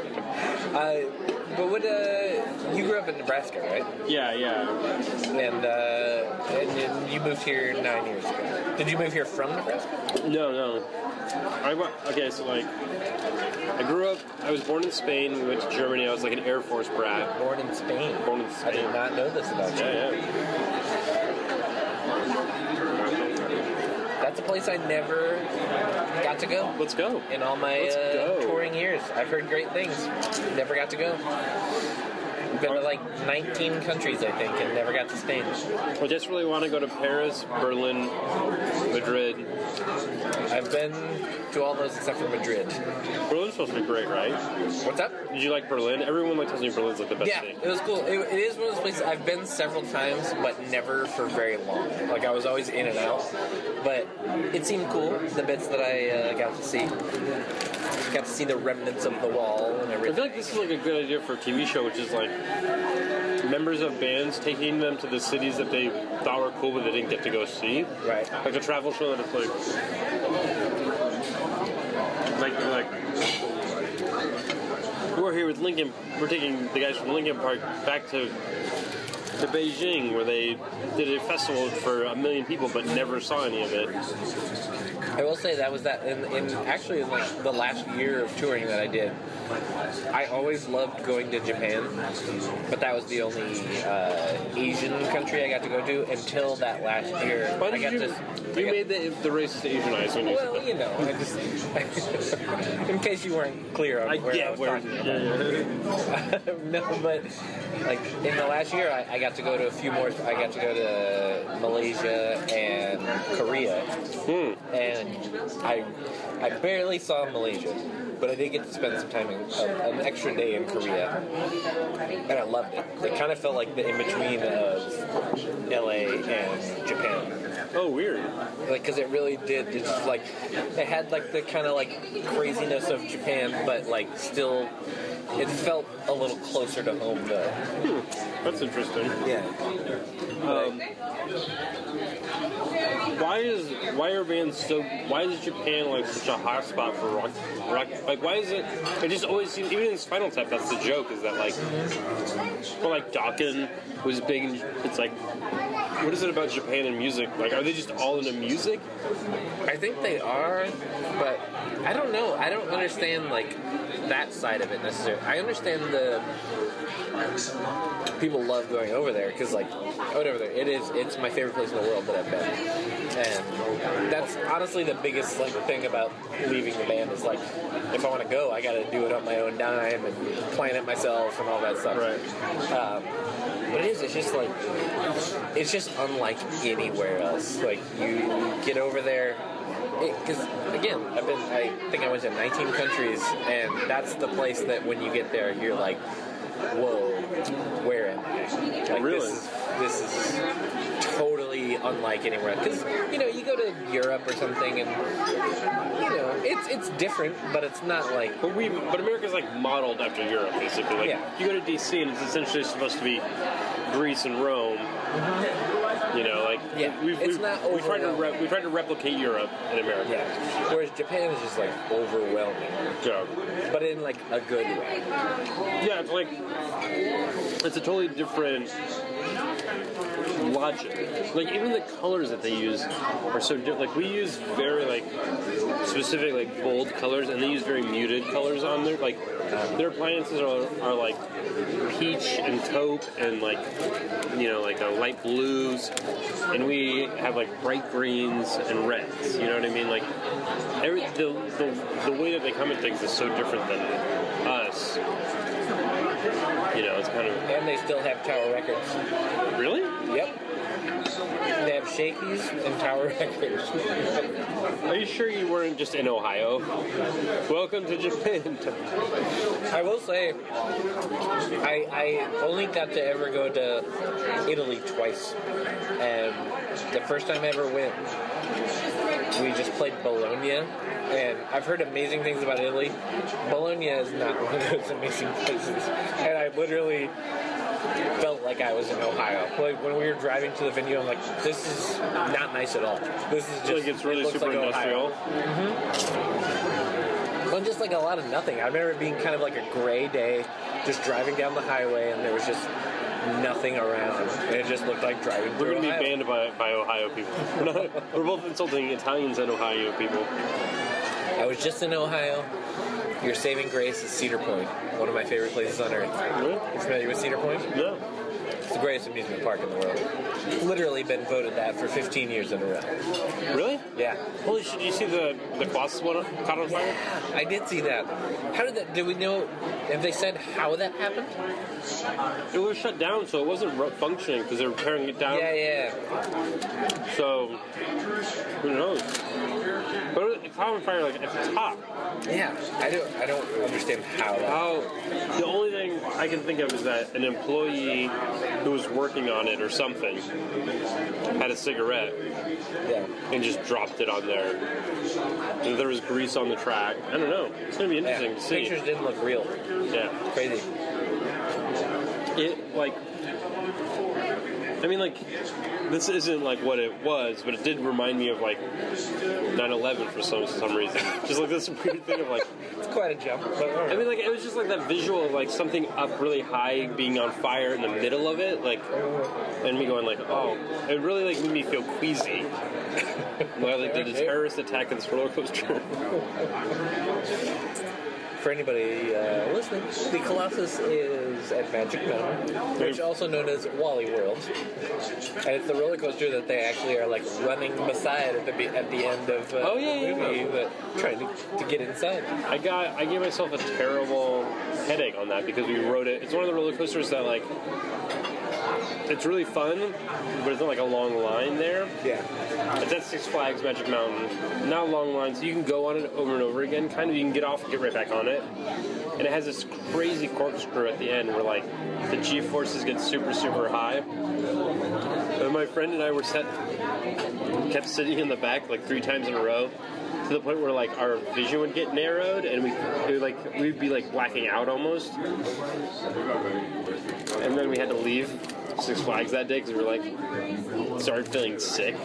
Uh, but what? Uh, you grew up in Nebraska, right? yeah yeah And uh, and you moved here nine years ago. Did you move here from Nebraska? No, no. I went, okay, so like, I grew up, I was born in Spain, we went to Germany, I was like an Air Force brat. Born in Spain. Born in Spain. I did not know this about you. Yeah, yeah. That's a place I never got to go. Let's go. In all my uh, touring years, I've heard great things. Never got to go. I've been to like 19 countries, I think, and never got to Spain. I just really want to go to Paris, Berlin, Madrid. I've been to all those except for Madrid. Berlin's supposed to be great, right? What's up? Did you like Berlin? Everyone like tells me Berlin's like the best Yeah, city. it was cool. It, it is one of those places I've been several times, but never for very long. Like I was always in and out, but it seemed cool. The bits that I uh, got to see, got to see the remnants of the wall and everything. I feel like this is like a good idea for a TV show, which is like members of bands taking them to the cities that they thought were cool but they didn't get to go see. Right. Like a travel show that it's like, like, like we're here with Linkin. We're taking the guys from Linkin Park back to to Beijing, where they did a festival for a million people but never saw any of it. I will say that was that in, in actually in like the last year of touring that I did. I always loved going to Japan, but that was the only uh, Asian country I got to go to until that last year. Why I got you? to. You got- made the the racist Asian eyes when you said Well, that. you know, I just in case you weren't clear on I where I was where. talking Yeah, about. no, but like in the last year, I, I got to go to a few more. I got to go to Malaysia and Korea, Hmm. and I I barely saw Malaysia, but I did get to spend some time in uh, an extra day in Korea, and I loved it. It kind of felt like the in between of LA and Japan Oh, weird. like because it really did it's just like it had like the kind of like craziness of japan but like still it felt a little closer to home though That's interesting. yeah Um, why is why are bands so? Why is Japan like such a hot spot for rock? rock like why is it? It just always seems even in Spinal Tap. That's the joke is that like, well, like Dokken was big. It's like, what is it about Japan and music? Like, are they just all into music? I think they are, but I don't know. I don't understand like that side of it necessarily. I understand the people love going over there because like over there. It is it's my favorite place in the world that I've been, and that's honestly the biggest like thing about leaving the band is like if I want to go, I got to do it on my own dime and plan it myself and all that stuff. Right. Um, but it is. It's just like it's just unlike anywhere else. Like you get over there because again, I've been. I think I went to 19 countries, and that's the place that when you get there, you're like, "Whoa, where am I?" Like Really? this is this is totally unlike anywhere. Because you know, you go to Europe or something, and you know, it's it's different, but it's not like But we, but America's like modeled after Europe, basically. Like Yeah. you go to DC and it's essentially supposed to be Greece and Rome. Mm-hmm. You know, like Yeah, we've, it's we've, not we tried to re- we tried to replicate Europe in America. yeah. Whereas Japan is just like overwhelming, Yeah. but in like a good way. Yeah, it's like it's a totally different logic. Like even the colors that they use are so different. Like we use very like specific like bold colors, and they use very muted colors on their like their appliances are, are like peach and taupe and like you know like a light blues, and we have like bright greens and reds. You know what I mean? Like every the the, the way that they come at things is so different than us. You know, it's kind of And they still have Tower Records. really. Yep. Shakey's and Tower Records. Are you sure you weren't just in Ohio? Welcome to Japan. I will say, I, I only got to ever go to Italy twice. And the first time I ever went, we just played Bologna. And I've heard amazing things about Italy. Bologna is not one of those amazing places. And I literally felt like I was in Ohio. Like when we were driving to the venue, I'm like, this is not nice at all. This is just like it's really it super like industrial. Mm-hmm. Well, just like a lot of nothing. I remember it being kind of like a gray day, just driving down the highway, and there was just nothing around. And it just looked like driving We're gonna be banned by, by Ohio people. We're, not, we're both insulting Italians and Ohio people. I was just in Ohio. Your saving grace is Cedar Point, one of my favorite places on earth. Really? You familiar with Cedar Point? Yeah. It's the greatest amusement park in the world. Literally been voted that for 15 years in a row. Really? Yeah. Holy shit! Did you see the the Colossus one caught on fire? I did see that. How did that? Did we know? Have they said how that happened? It was shut down, so it wasn't functioning because they were tearing it down. Yeah, yeah. So who knows? But it caught on fire like at the top. Yeah. I don't. I don't understand how. How the only thing I can think of is that an employee who was working on it or something had a cigarette Yeah. and just dropped it on there. And there was grease on the track. I don't know. It's gonna be interesting yeah. to see. Pictures didn't look real. Yeah. Crazy. It like I mean like this isn't like what it was, but it did remind me of like 9/11 for some some reason. Just like this weird thing of like It's quite a jump. But, I mean, like it was just like that visual of like something up really high being on fire in the middle of it, like, and me going like, oh, it really like made me feel queasy. Well, like did a terrorist attack at this roller coaster? for anybody uh, listening, the Colossus is at Magic Mountain, which also known as Wally World, and it's the roller coaster that they actually are like running beside at the at the end of uh, Oh, yeah, the movie, yeah. but trying to, to get inside. I got, I gave myself a terrible headache on that because we rode it. It's one of the roller coasters that like, it's really fun, but it's not like a long line there. Yeah, It's at Six Flags Magic Mountain. Not a long line, so you can go on it over and over again. Kind of, you can get off and get right back on it. And it has this crazy corkscrew at the end where like the G forces get super super high. And my friend and I were set, kept sitting in the back like three times in a row. To the point where like our vision would get narrowed and we would, like we'd be like blacking out almost. And then we had to leave Six Flags that day because we were like started feeling sick.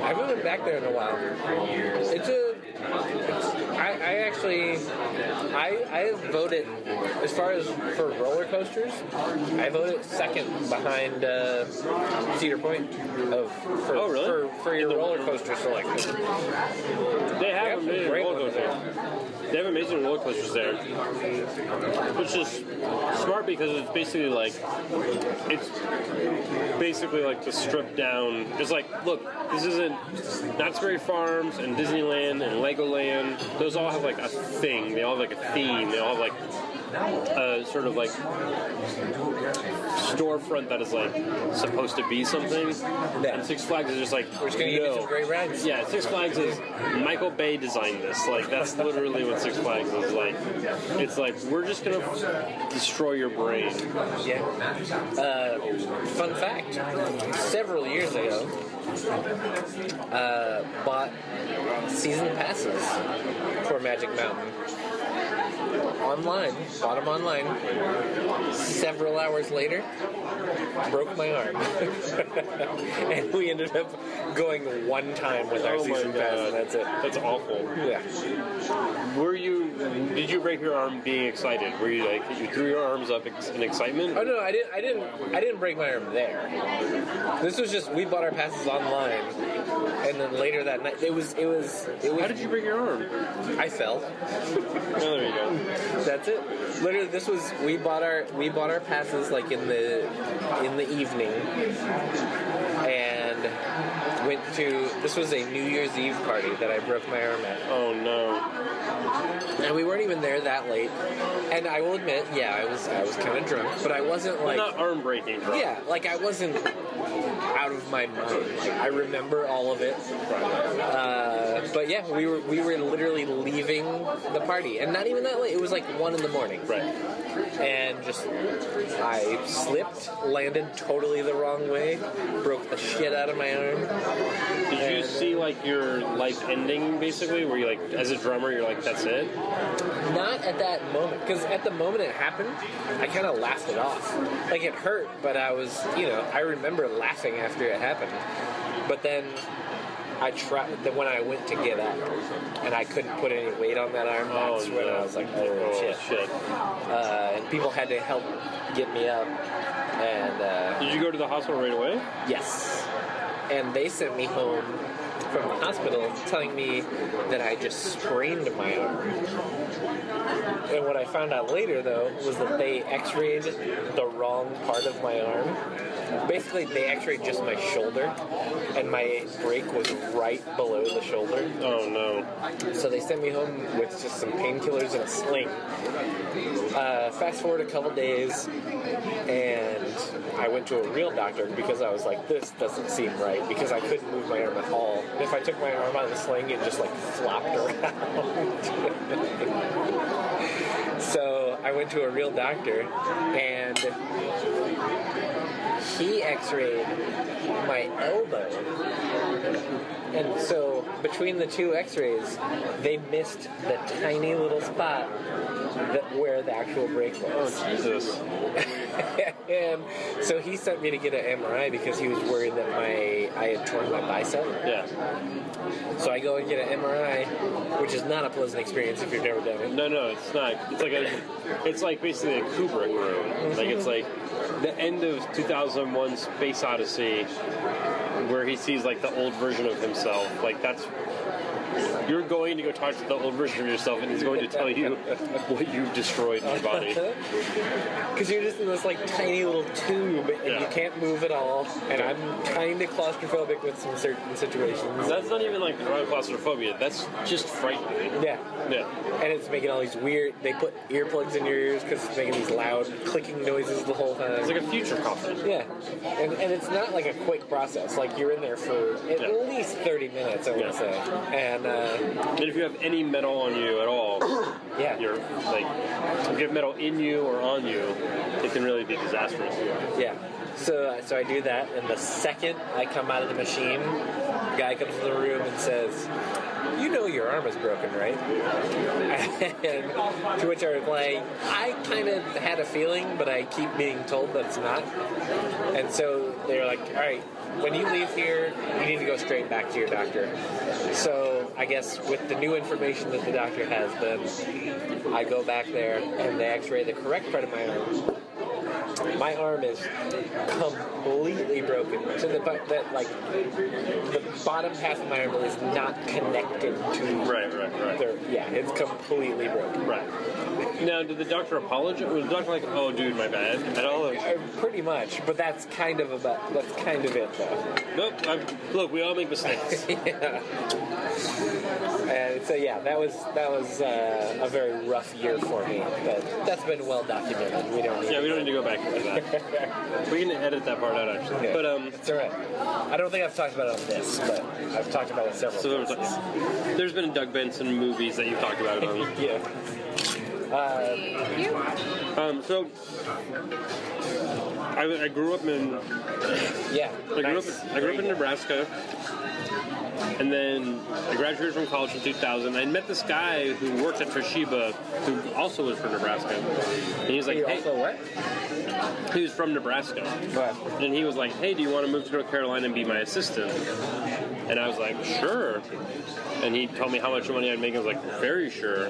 I haven't been back there in a while. It's a. It's, I, I actually, I I voted as far as for roller coasters. I voted second behind uh, Cedar Point of for, Oh, really? for, for your the- roller coaster selection. They have have amazing roller coasters. They have amazing roller coasters there, which is smart because it's basically like it's basically like the stripped down. It's like, look, this isn't Knott's Berry Farms and Disneyland and Legoland. Those all have like a thing. They all have like a theme. They all have like a sort of like storefront that is like supposed to be something. And Six Flags is just like We're just gonna give you some great rides. Yeah, Six Flags is Michael Bay designed this. Like that's literally what Six Flags is like. It's like we're just gonna destroy your brain. Yeah. Uh, fun fact: several years ago, uh, bought season passes for Magic Mountain online. Bought them online. Several hours later, broke my arm, and we ended up going one time with our Oh season pass, and that's it. That's awful. Yeah. Were you? Did you break your arm being excited? Were you like you threw your arms up in excitement? Oh no, I didn't. I didn't. I didn't break my arm there. This was just we bought our passes online, and then later that night it was. It was. It was. How did you break your arm? I fell. Oh, there you go. That's it. Literally, this was. We bought our. We bought our passes like in the in the evening, and went to. This was a New Year's Eve party that I broke my arm at. Oh no. And we weren't even there that late. And I will admit, yeah, I was I was kind of drunk, but I wasn't like Not arm breaking, bro. Yeah, like I wasn't out of my mind. Like, I remember all of it. Uh, but yeah, we were we were literally leaving the party, and not even that late. It was like one in the morning. Right. And just I slipped, landed totally the wrong way, broke the shit out of my arm. Did you see like your life ending basically, where you like, as a drummer, you're like, that's it? Not at that moment, because at the moment it happened, I kind of laughed it off. Like it hurt, but I was, you know, I remember laughing after it happened. But then I tried. Then when I went to get up, and I couldn't put any weight on that arm, Oh, that's when no. I was like, oh, shit. shit. Uh, and people had to help get me up, and uh, Did you go to the hospital right away? Yes. And they sent me home from the hospital telling me that I just sprained my arm. And what I found out later, though, was that they x rayed the wrong part of my arm. Basically, they x rayed just my shoulder, and my break was right below the shoulder. Oh no. So they sent me home with just some painkillers and a sling. Uh, fast forward a couple days, and I went to a real doctor because I was like, this doesn't seem right because I couldn't move my arm at all. If I took my arm out of the sling, it just like flopped around. so I went to a real doctor, and he x-rayed my elbow and so between the two x-rays they missed the tiny little spot that where the actual break was Oh Jesus. and so he sent me to get an mri because he was worried that my i had torn my bicep Yeah. so i go and get an mri which is not a pleasant experience if you've never done it No, no, it's not. It's like a, it's like basically a Kubrick room. Like it's like the end of 2001: Space Odyssey, where he sees like the old version of himself. Like that's you're going to go talk to the old version of yourself, and he's going to tell you what you've destroyed in your body. Because you're just in this like tiny little tube and Yeah. you can't move at all. And I'm kind of claustrophobic with some certain situations. That's not even like claustrophobia. That's just frightening. Yeah. Yeah. And it's making all these weird. They put earplugs in your ears because it's making these loud clicking noises the whole time. It's like a future coffin. yeah, and, and it's not like a quick process. Like you're in there for at Yeah. least 30 minutes, I would Yeah. say. And uh, And if you have any metal on you at all, Yeah. You're like, if you have metal in you or on you, it can really be disastrous. Yeah. So so I do that, and the second I come out of the machine, the guy comes in the room and says, "You know your arm is broken, right?" and to which I reply, "I kind of had a feeling, but I keep being told that it's not." And so they're like, "All right." When you leave here, you need to go straight back to your doctor. So I guess with the new information that the doctor has, then I go back there and they X-ray the correct part of my arm, my arm is completely broken. So the that like the bottom half of my arm is not connected to Right, right, right. the yeah, it's completely broken. Right. Now, did the doctor apologize? Was the doctor like, "Oh, dude, my bad"? At all? Or- Uh, Pretty much, but that's kind of about that's kind of it though. Nope. I'm, look, we all make mistakes. yeah. And so yeah, that was that was uh, a very rough year for me, but that's been well documented. We don't need yeah, we don't need to go back into that. we can edit that part out actually. Yeah. But um, It's alright. I don't think I've talked about it on this, but I've talked about it several so there was, times. there's been Doug Benson movies that you've talked about. On. yeah. Thank you. Um, so I, I grew up in Yeah. I grew nice. up I grew up in Nebraska, and then I graduated from college in 2000. I met this guy who worked at Toshiba, who also was from Nebraska, and he was like, You "Hey," what? he was from Nebraska, What? and he was like, "Hey, do you want to move to North Carolina and be my assistant?" And I was like, "Sure." And he told me how much money I'd make. I was like, "Very sure."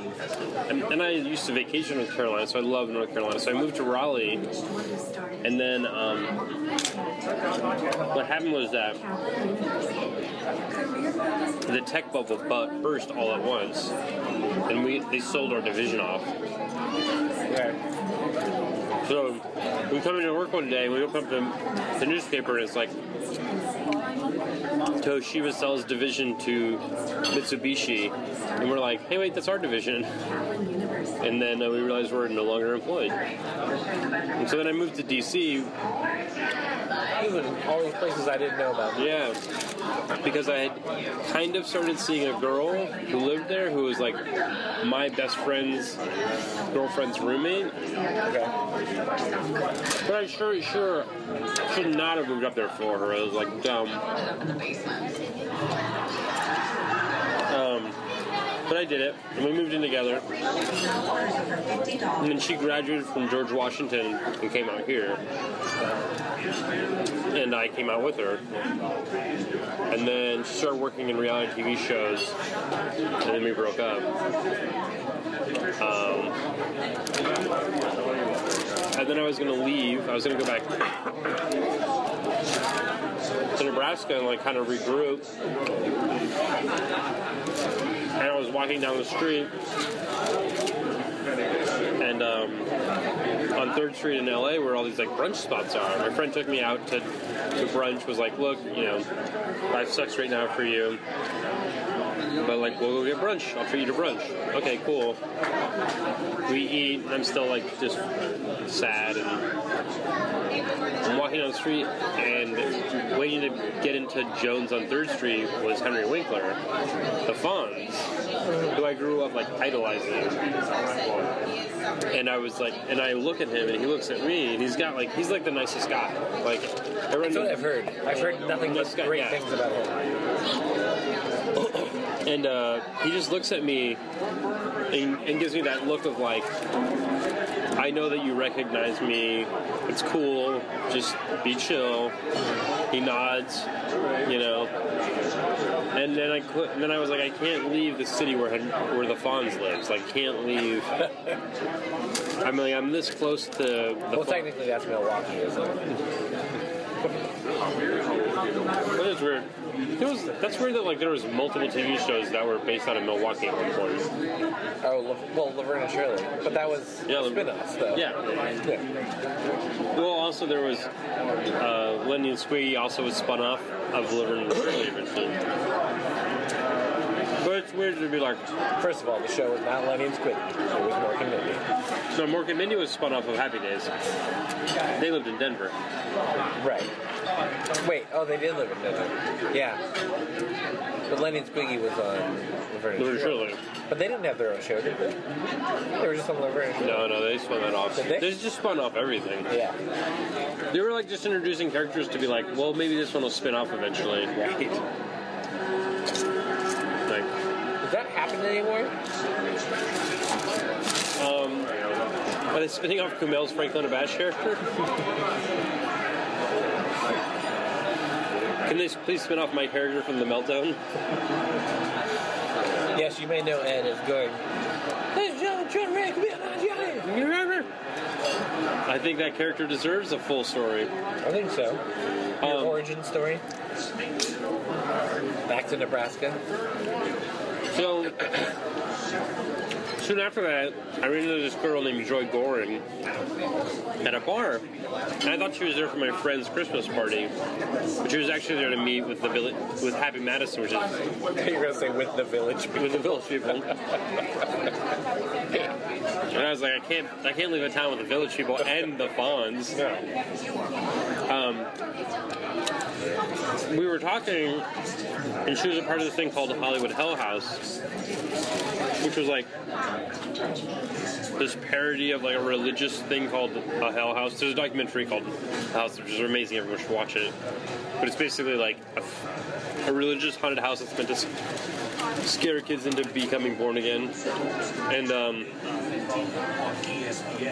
And, and I used to vacation in North Carolina, so I love North Carolina. So I moved to Raleigh, and then um, what happened was that the tech bubble bu- burst all at once, and we they sold our division off. So we come into work one day, and we open up the, the newspaper, and it's like Toshiba sells division to Mitsubishi, and we're like, hey, wait, that's our division. And then uh, we realized we're no longer employed. And so then I moved to DC, Even all these places I didn't know about. yeah, because I had kind of started seeing a girl who lived there who was like my best friend's girlfriend's roommate. Okay. But I sure, sure should not have moved up there for her. It was like dumb. But I did it, and we moved in together. And then she graduated from George Washington and came out here. And I came out with her. And then she started working in reality TV shows, and then we broke up. Um, and then I was going to leave. I was going to go back to Nebraska and like kind of regroup. And I was walking down the street, and um, on Third Street in LA, where all these like brunch spots are, my friend took me out to to brunch. Was like, look, you know, life sucks right now for you. But like, we'll go get brunch. I'll treat you to brunch. Okay, cool. We eat. I'm still like just sad and I'm walking down the street and waiting to get into Jones on Third Street was Henry Winkler, the Fonz, who I grew up like idolizing. And I was like, and I look at him and he looks at me and he's got like, he's like the nicest guy. Like, everyone That's what I've heard. I've heard nothing but This guy- great things about him. And uh, he just looks at me and, and gives me that look of like, I know that you recognize me. It's cool. Just be chill. He nods, you know. And then I and then I was like, I can't leave the city where where the Fonz lives. Like, can't leave. I'm like, I'm this close to the. Well, technically that's Milwaukee, isn't it? That is weird. It was that's weird that like there was multiple TV shows that were based out of Milwaukee at one point. Oh, well, Laverne and Shirley. But that was Yeah, spin-offs, though. Yeah. Yeah. Well, also there was uh, Lenny and Squiggy also was spun off of Laverne and Shirley eventually. It's weird to be like, First of all, the show was not Lenny and. It was Mork and Mindy. no, Mork and Mindy was spun off of Happy Days. They lived in Denver. Right. Wait, oh, they did live in Denver. Yeah. But Lenny and Squiggy was on Laverne and. Shirley. But they didn't have their own show, did they? They were just on Laverne and Shirley. No, no, they spun that off. Did they? They just spun off everything. Yeah. They were like just introducing characters to be like, well, maybe this one will spin off eventually. Right. Like, Does that happen anymore? um, are they spinning off Kumail's Franklin and Bash character? Can they please spin off my character from the Meltdown? Yes, you may know Ed as going. Ladies and gentlemen, John Ray, come here, I think that character deserves a full story. I think so. Your Um, origin story. Back to Nebraska. So, soon after that, I ran into this girl named Joy Goring at a bar. And I thought she was there for my friend's Christmas party. But she was actually there to meet with the village, with Happy Madison, which is You're gonna say with the village people. with the village people. and I was like, I can't, I can't leave a town with the village people and the Fonz. Um, we were talking, and she was a part of this thing called the Hollywood Hell House, which was like this parody of like a religious thing called a Hell House. There's a documentary called House, which is amazing. Everyone should watch it. But it's basically like a, a religious haunted house that's meant to scare kids into becoming born again. And um,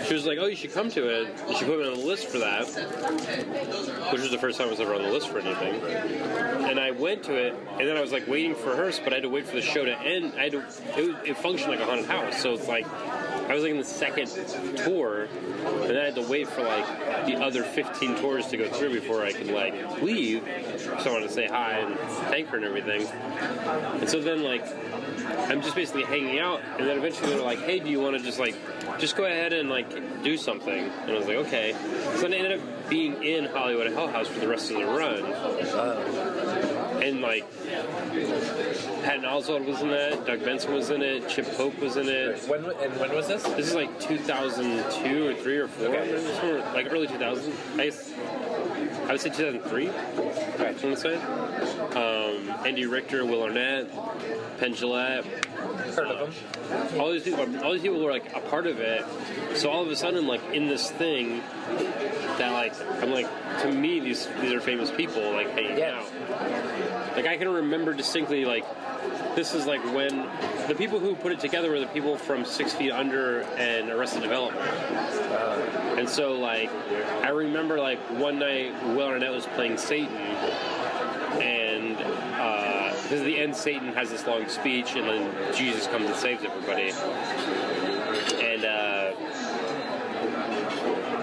she was like, "Oh, you should come to it. You should put me on the list for that." Which was the first time I was ever on the list for anything. And I went to it, and then I was like waiting for hers, but I had to wait for the show to end. I had to, it, it functioned like a haunted house, so it's like I was like in the second tour, and then I had to wait for like the other 15 tours to go through before I could like leave. So I wanted to say hi and thank her and everything. And so then like I'm just basically hanging out, and then eventually they're like, "Hey, do you want to just like, just go ahead and like do something?" And I was like, "Okay." So then I ended up being in Hollywood at Hell House for the rest of the run, and like Patton Oswalt was in that, Doug Benson was in it, Chip Pope was in it. When and when was this? This is like 2002 or three or four, Okay. like early 2000s. I guess I would say 2003. I want to say. Um, Andy Richter, Will Arnett, Penn Jillette, Heard of them? all these people, all these people were like a part of it. So all of a sudden, like in this thing, that like I'm like to me these these are famous people like hanging Yeah. out. Like I can remember distinctly like this is like when the people who put it together were the people from Six Feet Under and Arrested Development. And so like I remember like one night Will Arnett was playing Satan and uh, because at the end Satan has this long speech and then Jesus comes and saves everybody. And uh,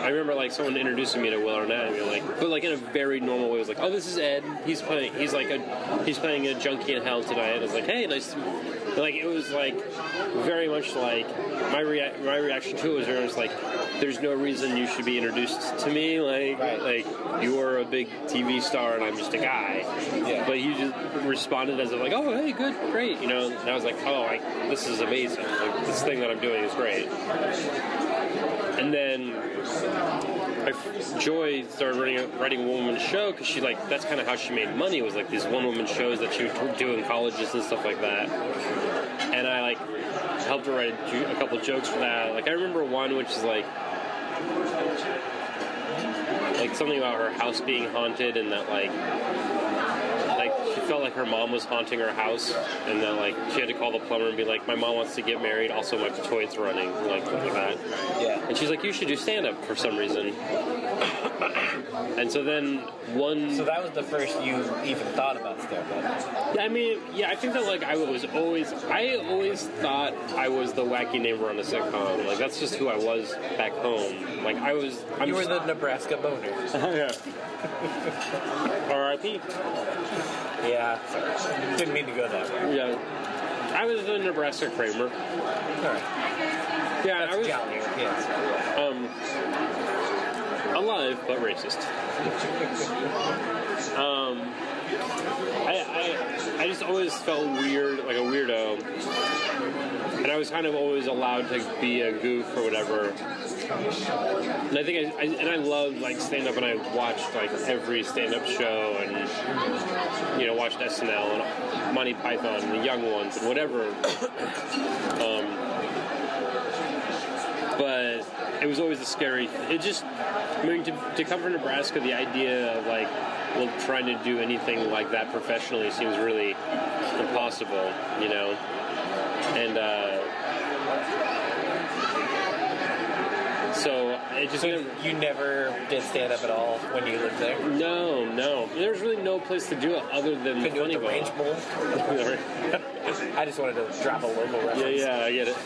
I remember like someone introducing me to Will Arnett and you're like but like in a very normal way it was like, Oh this is Ed. He's playing he's like a he's playing a junkie in hell tonight. And I was like, Hey, nice like it was like very much like my rea- my reaction to it was very much like there's no reason you should be introduced to me like Right. like you are a big TV star and I'm just a guy Yeah. but he just responded as if like oh hey good great you know and I was like oh like this is amazing like this thing that I'm doing is great and then I, Joy started writing, a one woman show because she like that's kind of how she made money was like these one woman shows that she would do in colleges and stuff like that. And I like helped her write a, a couple jokes for that. Like I remember one which is like like something about her house being haunted and that like felt like her mom was haunting her house and then like she had to call the plumber and be like my mom wants to get married also my toilet's running like like that Yeah. and she's like, you should do stand up for some reason. and so then one. So that was the first you even thought about stand up. Yeah, I mean, yeah, I think that like I was always, I always thought I was the wacky neighbor on a sitcom. Like that's just who I was back home. Like I was. I'm You were just- the Nebraska boner. yeah. R.I.P. Yeah. Sorry. Didn't mean to go that way. Yeah. I was a Nebraska Kramer. All right. Yeah, I was Jolly. Yes. um, alive but racist. um, I, I, I just always felt weird, like a weirdo, and I was kind of always allowed to be a goof or whatever. And I think I, I and I love like stand up, and I watched like every stand up show, and you know watched SNL and Monty Python and the young ones and whatever. um, but it was always a scary. It just, mean, to, to come from Nebraska, the idea of like, well, trying to do anything like that professionally seems really impossible, you know. And uh, so it just So never, you never did stand up at all when you lived there? no, no. There's really no place to do it other than Couldn't do it Funny the Bone. Ranch Bowl? I just wanted to drop a local reference. Yeah, yeah, I get it.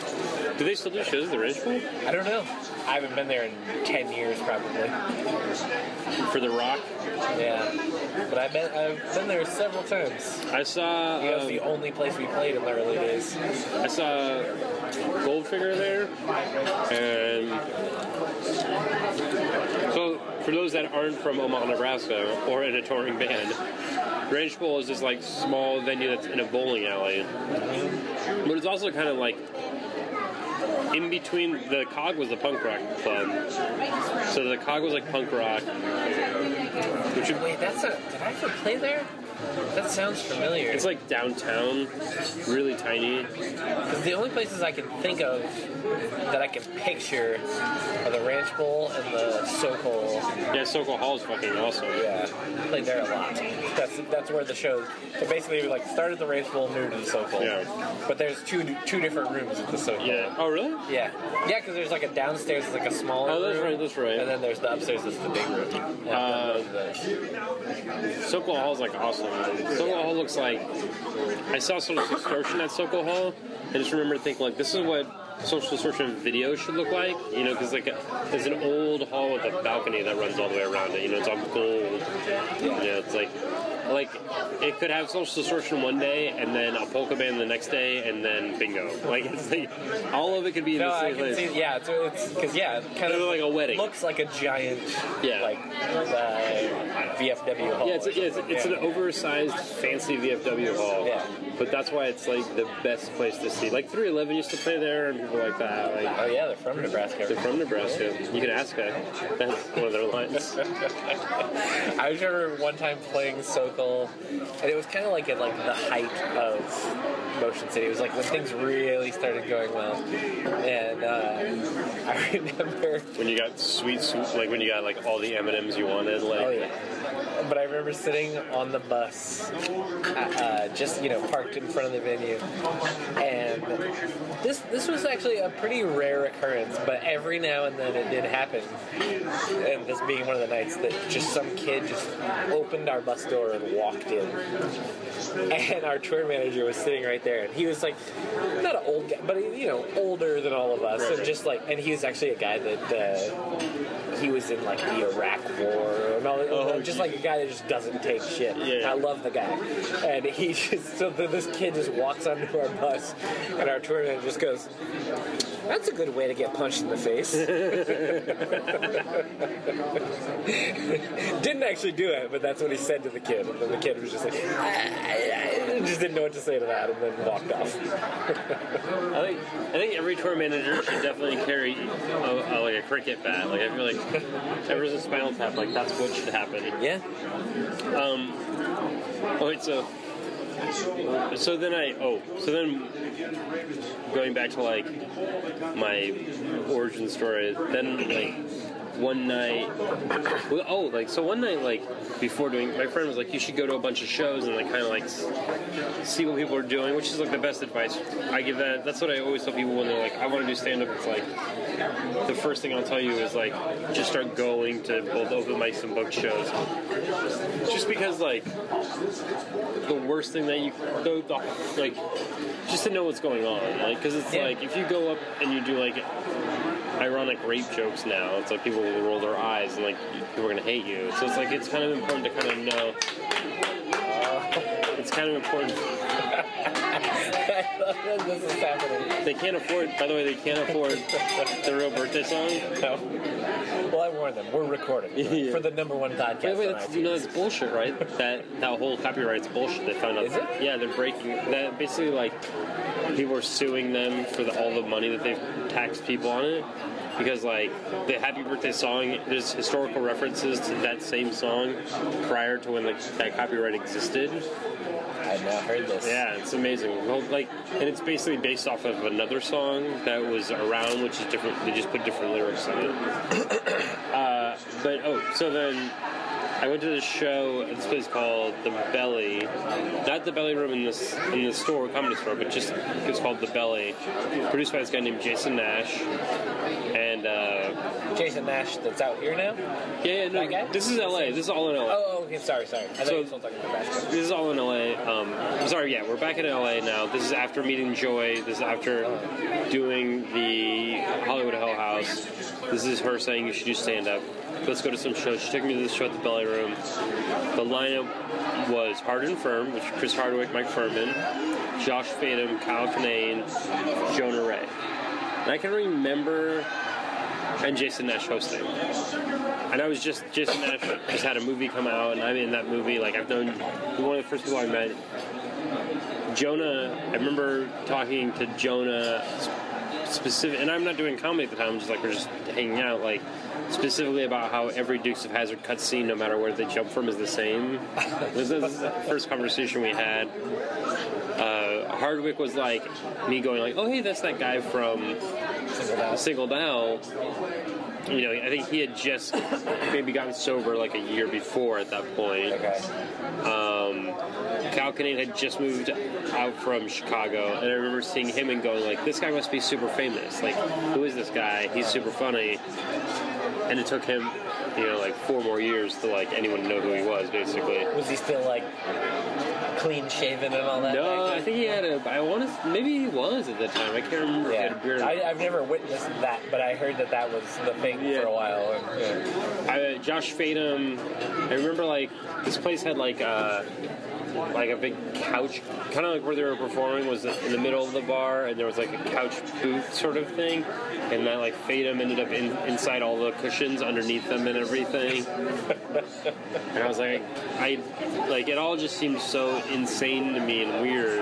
Do they still do shows at the Ranch Bowl I don't know. I haven't been there in 10 years probably. for the Rock? Yeah. But I've been, I've been there several times. I saw. It was um, the only place we played in the early days. I saw Goldfinger there, and so for those that aren't from Omaha, Nebraska, or in a touring band, Ranch Bowl is this like small venue that's in a bowling alley, but it's also kind of like in between. The Cog was the punk rock club, so the Cog was like punk rock, which Wait, that's a. Did I ever play there? That sounds familiar. it's like downtown, really tiny. Because the only places I can think of that I can picture are the Ranch Bowl and the Sokol. Yeah, Sokol Hall is fucking awesome. Yeah, played there a lot. That's that's where the show. So basically, we like started the Ranch Bowl, moved to the Sokol. Yeah. But there's two two different rooms at the Sokol. Yeah. Oh, really? Yeah, yeah, because there's like a downstairs, like a smaller. Oh, that's room, right, that's right. And then there's the upstairs, that's the big room. Uh, both of those. Sokol Hall is like awesome. Sokol Hall looks like I saw social distortion at Sokol Hall. I just remember thinking like this is what social distortion video should look like. You know, because like a, there's an old hall with a balcony that runs all the way around it. You know, it's all gold. Yeah, it's like like it could have social distortion one day and then a polka band the next day and then bingo. Like it's like all of it could be in No, the I same can place. see. Yeah, it's it's because yeah, kind of like a wedding. looks like a giant, Yeah. like uh, VFW hall. Yeah, it's, or yeah, it's, it's Yeah. an oversized, fancy VFW hall. Yeah. But that's why it's like the best place to see. Like 311 used to play there and people like that. Like Oh yeah, they're from Nebraska. they're from Nebraska. You can ask her. That's one of their lines. I remember one time playing And it was kind of like at like the height of Motion City. It was like when things really started going well, and uh, I remember. When you got sweet, sweet, like when you got like all the M and M's you wanted. Like Oh yeah. But I remember sitting on the bus, uh, just you know, parked in front of the venue, and this this was actually a pretty rare occurrence. But every now and then it did happen, and this being one of the nights that just some kid just opened our bus door and walked in, and our tour manager was sitting right there, and he was like, not an old guy, but you know, older than all of us, and just like, and he was actually a guy that. Uh, he was in like the Iraq War and all that. Oh, just like a guy that just doesn't take shit. Yeah. I love the guy. And he just, so this kid just walks onto our bus and our tour manager just goes, that's a good way to get punched in the face. Didn't actually do it, but that's what he said to the kid. And then the kid was just like, I, I just didn't know what to say to that and then walked off. I think I think every tour manager should definitely carry a, a, like a cricket bat. Like I feel like ever since Spinal Tap, like that's what should happen. Yeah. Um, oh so so then I oh so then going back to like my origin story. Then like one night, oh like so one night like before doing, my friend was like, you should go to a bunch of shows and like kind of like see what people are doing, which is like the best advice I give. That that's what I always tell people when they're like, I want to do stand up. It's like the first thing I'll tell you is like just start going to both open mics and book shows. Just because like the worst thing that you the, the, like just to know what's going on like because it's Yeah. like if you go up and you do like ironic rape jokes now. It's like people will roll their eyes and like people are gonna hate you. So it's like it's kind of important to kind of know it's kind of important this is happening. they can't afford by the way they can't afford the real birthday song No. Well, I warned them. We're recording Yeah. for the number one podcast. By the way, on that's, you know, that's bullshit, right? that that whole copyright's bullshit. They found out. Is it? Yeah, they're breaking. That basically like people are suing them for the, all the money that they've taxed people on it, because like the Happy Birthday song, there's historical references to that same song prior to when like that copyright existed. I've not heard this. Yeah, it's amazing. Well, like, and it's basically based off of another song that was around, which is different. They just put different lyrics on it. uh, but oh, so then I went to this show at this place called the Belly, not the Belly Room in this in the store, comedy store, but just it's called the Belly, produced by this guy named Jason Nash, and uh, Jason Nash that's out here now? yeah, yeah, guy? no, this is L.A. This is all in L.A. Oh, okay, sorry, sorry. I thought So- you were talking about basketball. This is all in LA. Um, I'm sorry, yeah, we're back in LA now. This is after meeting Joy. This is after doing the Hollywood Hell House. This is her saying you should do stand up. Let's go to some shows. She took me to this show at the Belly Room. The lineup was Hard 'n Phirm, which Chris Hardwick, Mike Phirman, Josh Fadem, Kyle Kinane, Jonah Ray. And I can remember, and Jason Nash hosting. And I was just Jason Nash just had a movie come out, and I'm in that movie. Like I've known one of the first people I met. Jonah, I remember talking to Jonah specific, and I'm not doing comedy at the time. I'm just like we're just hanging out, like specifically about how every Dukes of Hazzard cutscene, no matter where they jump from, is the same. this is the first conversation we had. Uh, Hardwick was like me going like, "Oh hey, that's that guy from Singled out. Singled Out." You know, I think he had just maybe gotten sober like a year before at that point. Okay. Um, had just moved out from Chicago, and I remember seeing him and going like, "This guy must be super famous. Like, who is this guy? He's super funny." And it took him, you know, like four more years to like anyone know who he was, basically. Was he still like clean shaven and all that? No, I think he had a. I want to. Maybe he was at the time. I can't remember. If he had a Yeah, beard. I, I've never witnessed that, but I heard that that was the thing Yeah. for a while. And, yeah. I, Josh Fadem. I remember like this place had like a like a big couch, kind of like where they were performing was in the middle of the bar, and there was like a couch booth sort of thing, and that like Fadem ended up in, inside all the cushions underneath them and everything. and I was like, I like it all just seemed so insane to me and weird.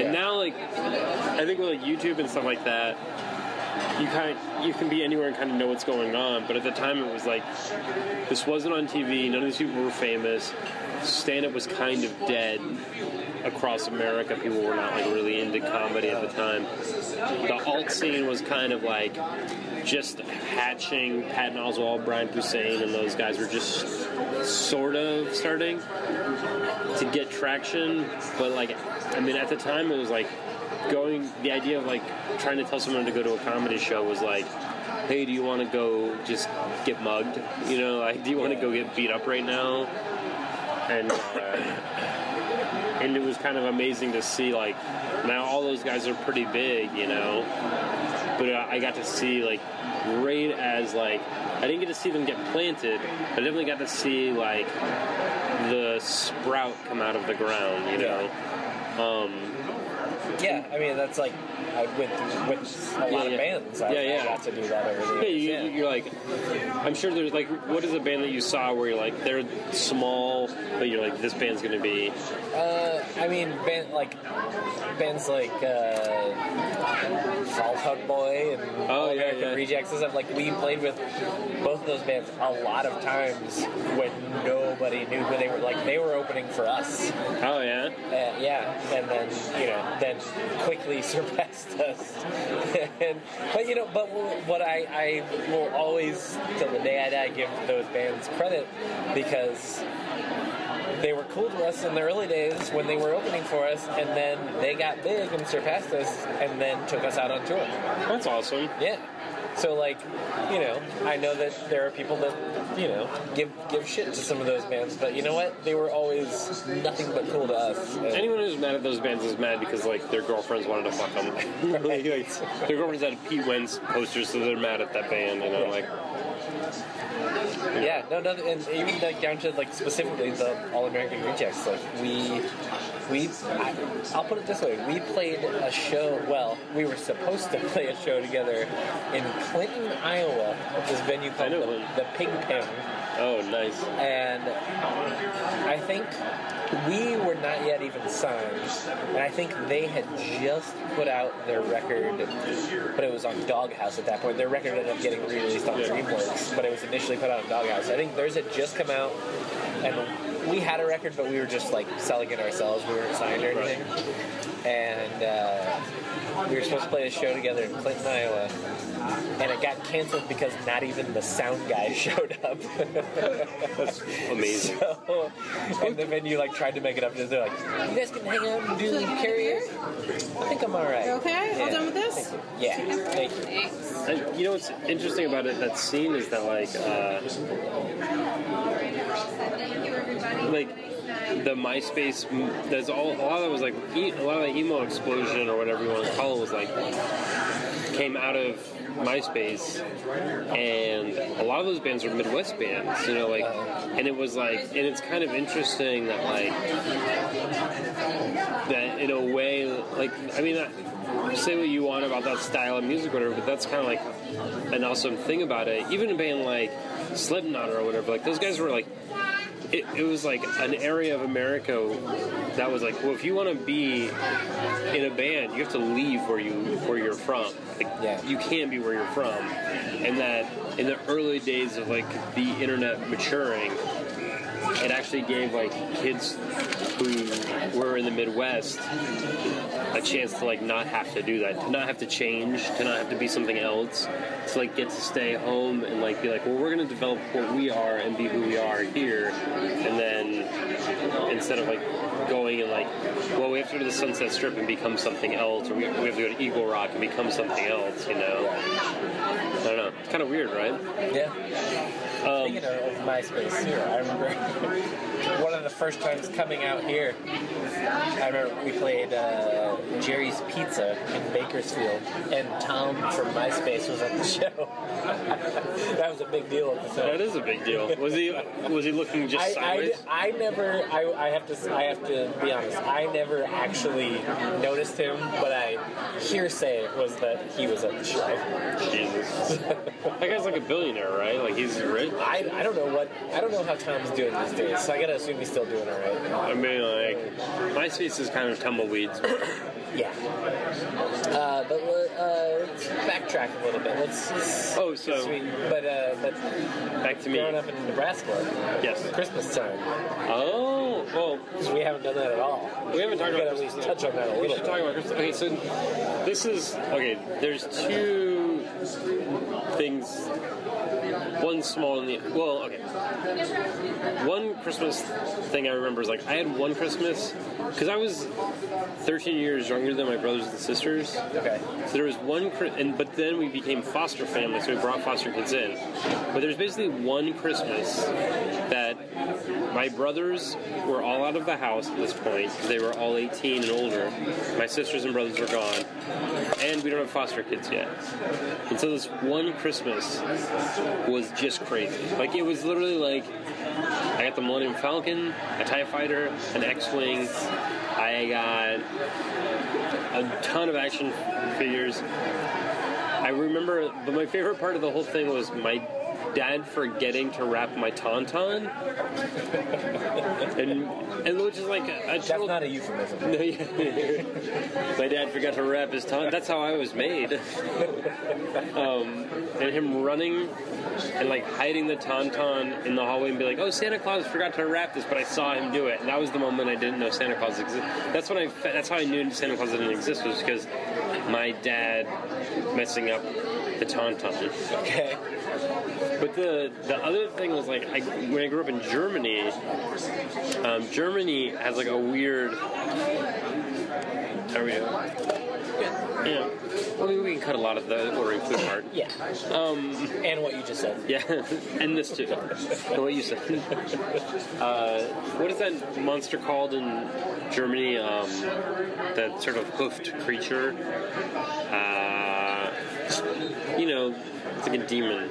And now like I think with like YouTube and stuff like that you kind you can be anywhere and kind of know what's going on. But at the time, it was like this wasn't on TV. None of these people were famous. Stand up was kind of dead across America. People were not like really into comedy at the time. The alt scene was kind of like just hatching. Patton Oswalt, Brian Posehn, and those guys were just sort of starting to get traction. But like, I mean, at the time, it was like going. The idea of like trying to tell someone to go to a comedy show was like. Hey, do you want to go just get mugged? You know, like, do you want to go get beat up right now? And uh, and it was kind of amazing to see like now all those guys are pretty big, you know. But uh, I got to see like right as like I didn't get to see them get planted. I definitely got to see like the sprout come out of the ground, you know. Um, yeah, I mean that's like I with with a lot Yeah, of bands. I, Yeah, yeah. I got to do that over the yeah, you, you're like, I'm sure there's like, what is a band that you saw where you're like, they're small, but you're like, this band's gonna be, Uh, I mean, band, like bands like uh, Fall Out Boy and Oh, yeah, American yeah. Rejects and stuff. Like we played with both of those bands a lot of times when nobody knew who they were. Like they were opening for us. oh yeah, Uh, yeah, and then you know, then quickly surpassed us. and, but you know, but what I, I will always, till the day I die, give those bands credit because they were cool to us in the early days when they were opening for us, and then they got big and surpassed us, and then took us out on tour. that's awesome. Yeah. So like, you know, I know that there are people that, you know, give give shit to some of those bands, but you know what? They were always nothing but cool to us. And- Anyone who's mad at those bands is mad because like their girlfriends wanted to fuck them. like, like, their girlfriends had Pete Wentz posters, so they're mad at that band. You know, like Yeah, no, no, and even like down to like specifically the All American Rejects. Like we, we, I, I'll put it this way: we played a show. Well, we were supposed to play a show together in Clinton, Iowa, at this venue called the, the Pig Pen. oh nice. and I think we were not yet even signed, and I think they had just put out their record, but it was on Doghouse at that point. Their record ended up getting re-released on DreamWorks, but it was initially put out on Doghouse. I think theirs had just come out, and we had a record, but we were just like selling it ourselves. We weren't signed or anything, and uh, we were supposed to play a show together in Clinton, Iowa. And it got canceled because not even the sound guy showed up. That's amazing. So, and the venue like tried to make it up. They're like, "You guys can hang out and do So you can. I think I'm all right. You okay? All Yeah. done with this? Yeah. Thank you. And you know what's interesting about it? That scene is that like, uh, like the MySpace. There's all a lot of it was like e- a lot of the emo explosion or whatever you want to call it was like came out of MySpace, and a lot of those bands were Midwest bands. You know, like, and it was like, and it's kind of interesting that like that in a way, like I mean, I- say what you want about that style of music, whatever, but that's kind of like an awesome thing about it. Even a band like Slipknot or whatever, like those guys were like. It, it was like an area of America that was like, well, if you want to be in a band, you have to leave where you where you're from. Like, Yeah. you can't be where you're from, and that in the early days of like the internet maturing, it actually gave like kids who were in the Midwest a chance to like not have to do that, to not have to change, to not have to be something else, to like get to stay home and like be like, well, we're gonna develop what we are and be who we are here, and then instead of like going and like, well, we have to go to the Sunset Strip and become something else, or we, we have to go to Eagle Rock and become something else, you know? I don't know. It's kind of weird, right? Yeah. Um, Speaking of, of MySpace, here, I remember one of the first times coming out here. I remember we played uh, Jerry's Pizza in Bakersfield, and Tom from MySpace was at the show. that was a big deal at the time. That is a big deal. Was he was he looking just I, sideways? I, I never I, I have to I have to be honest I never actually noticed him but I hearsay was that he was at the show Jesus. that guy's like a billionaire, right? Like he's rich. I, I don't know what I don't know how Tom's doing these days so I gotta assume he's still doing all right I mean, like MySpace is kind of tumbleweeds. yeah uh, but uh, let's backtrack a little bit let's, Oh, so sweet. but uh, but back to me. growing up in Nebraska Yes. Christmas time Oh, well, 'cause we haven't done that at all we haven't talked we about at least touch on that a little. We should bit talk about Christmas. Okay, so this is okay. There's two things. One small and the well, okay. One Christmas thing I remember is like I had one Christmas because I was 13 years younger than my brothers and sisters. okay So there was one, and but then we became foster family, so we brought foster kids in. But there's basically one Christmas that my brothers were all out of the house at this point because they were all 18 and older. My sisters and brothers were gone, and we don't have foster kids yet. And so this one Christmas was just crazy. Like it was literally like I got the Millennium Falcon, a Tie Fighter, an X-wing. I got a ton of action figures. I remember, but my favorite part of the whole thing was my dad forgetting to wrap my tauntaun, and and which is like a, a that's total- not a euphemism no, yeah. My dad forgot to wrap his tongue. That's how I was made. Um, and him running and like hiding the tauntaun in the hallway and be like, "Oh, Santa Claus forgot to wrap this," but I saw him do it, and that was the moment I didn't know Santa Claus existed. That's when I. That's how I knew Santa Claus didn't exist was because my dad messing up the tauntaun. okay But the the other thing was like I, when I grew up in Germany, um, Germany has like a weird. Are we? go. Yeah. Well, maybe we can cut a lot of the ordering food part. yeah Um, and what you just said yeah, and this too. And what you said. Uh, what is that monster called in Germany? Um, that sort of hoofed creature. Uh, you know, it's like a demon.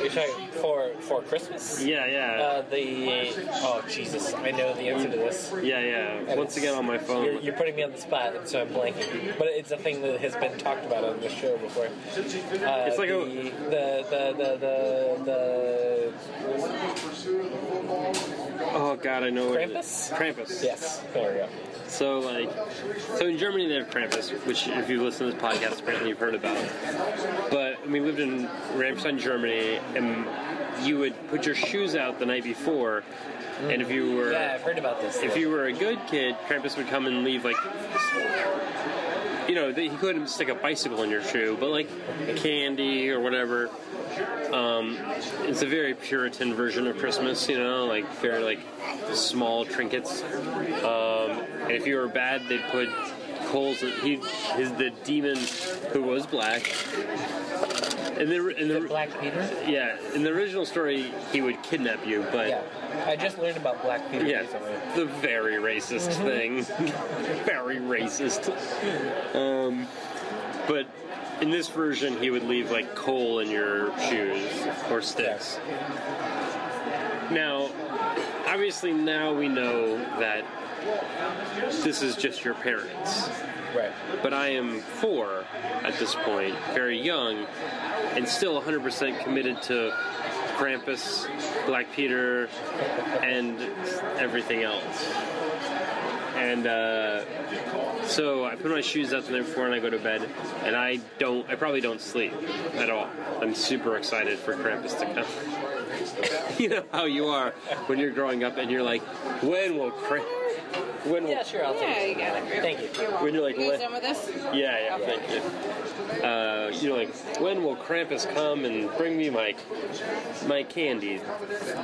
You're talking for for Christmas? Yeah, yeah. Uh, the oh Jesus, I know the answer to this. Yeah, yeah. And Once again on my phone. You're, you're putting me on the spot, and so I'm blanking. But it's a thing that has been talked about on the show before. Uh, It's like a- the, the the the the oh god, I know what it is. Krampus? Krampus. Yes. There we go. So like, so in Germany they have Krampus, which if you listen to this podcast, apparently you've heard about. But we lived in Ramstein, Germany, and you would put your shoes out the night before, and if you were Yeah, I've heard about this. if you were a good kid, Krampus would come and leave like. You know, he couldn't stick a bicycle in your shoe, but like candy or whatever. Um, it's a very Puritan version of Christmas, you know, like very like small trinkets. Um, and if you were bad, they'd put coals. He, the demon who was black. In the in the Black Peter? yeah, in the original story, he would kidnap you, but Yeah. I just learned about Black Peter yeah, recently. the very racist thing. very racist. Um, but in this version, he would leave like coal in your shoes or sticks. Now, obviously, now we know that this is just your parents. Right. But I am four at this point, very young, and still 100% committed to Krampus, Black Peter, and everything else. And uh, so I put my shoes out the night before and I go to bed, and I don't, I probably don't sleep at all. I'm super excited for Krampus to come. you know how you are when you're growing up and you're like, when will Krampus? When will Yeah, sure, I'll Yeah, take you got it. Great. Thank you. when you're like, You guys done with this? yeah, yeah, thank you. Uh, you're like, when will Krampus come and bring me my my candy,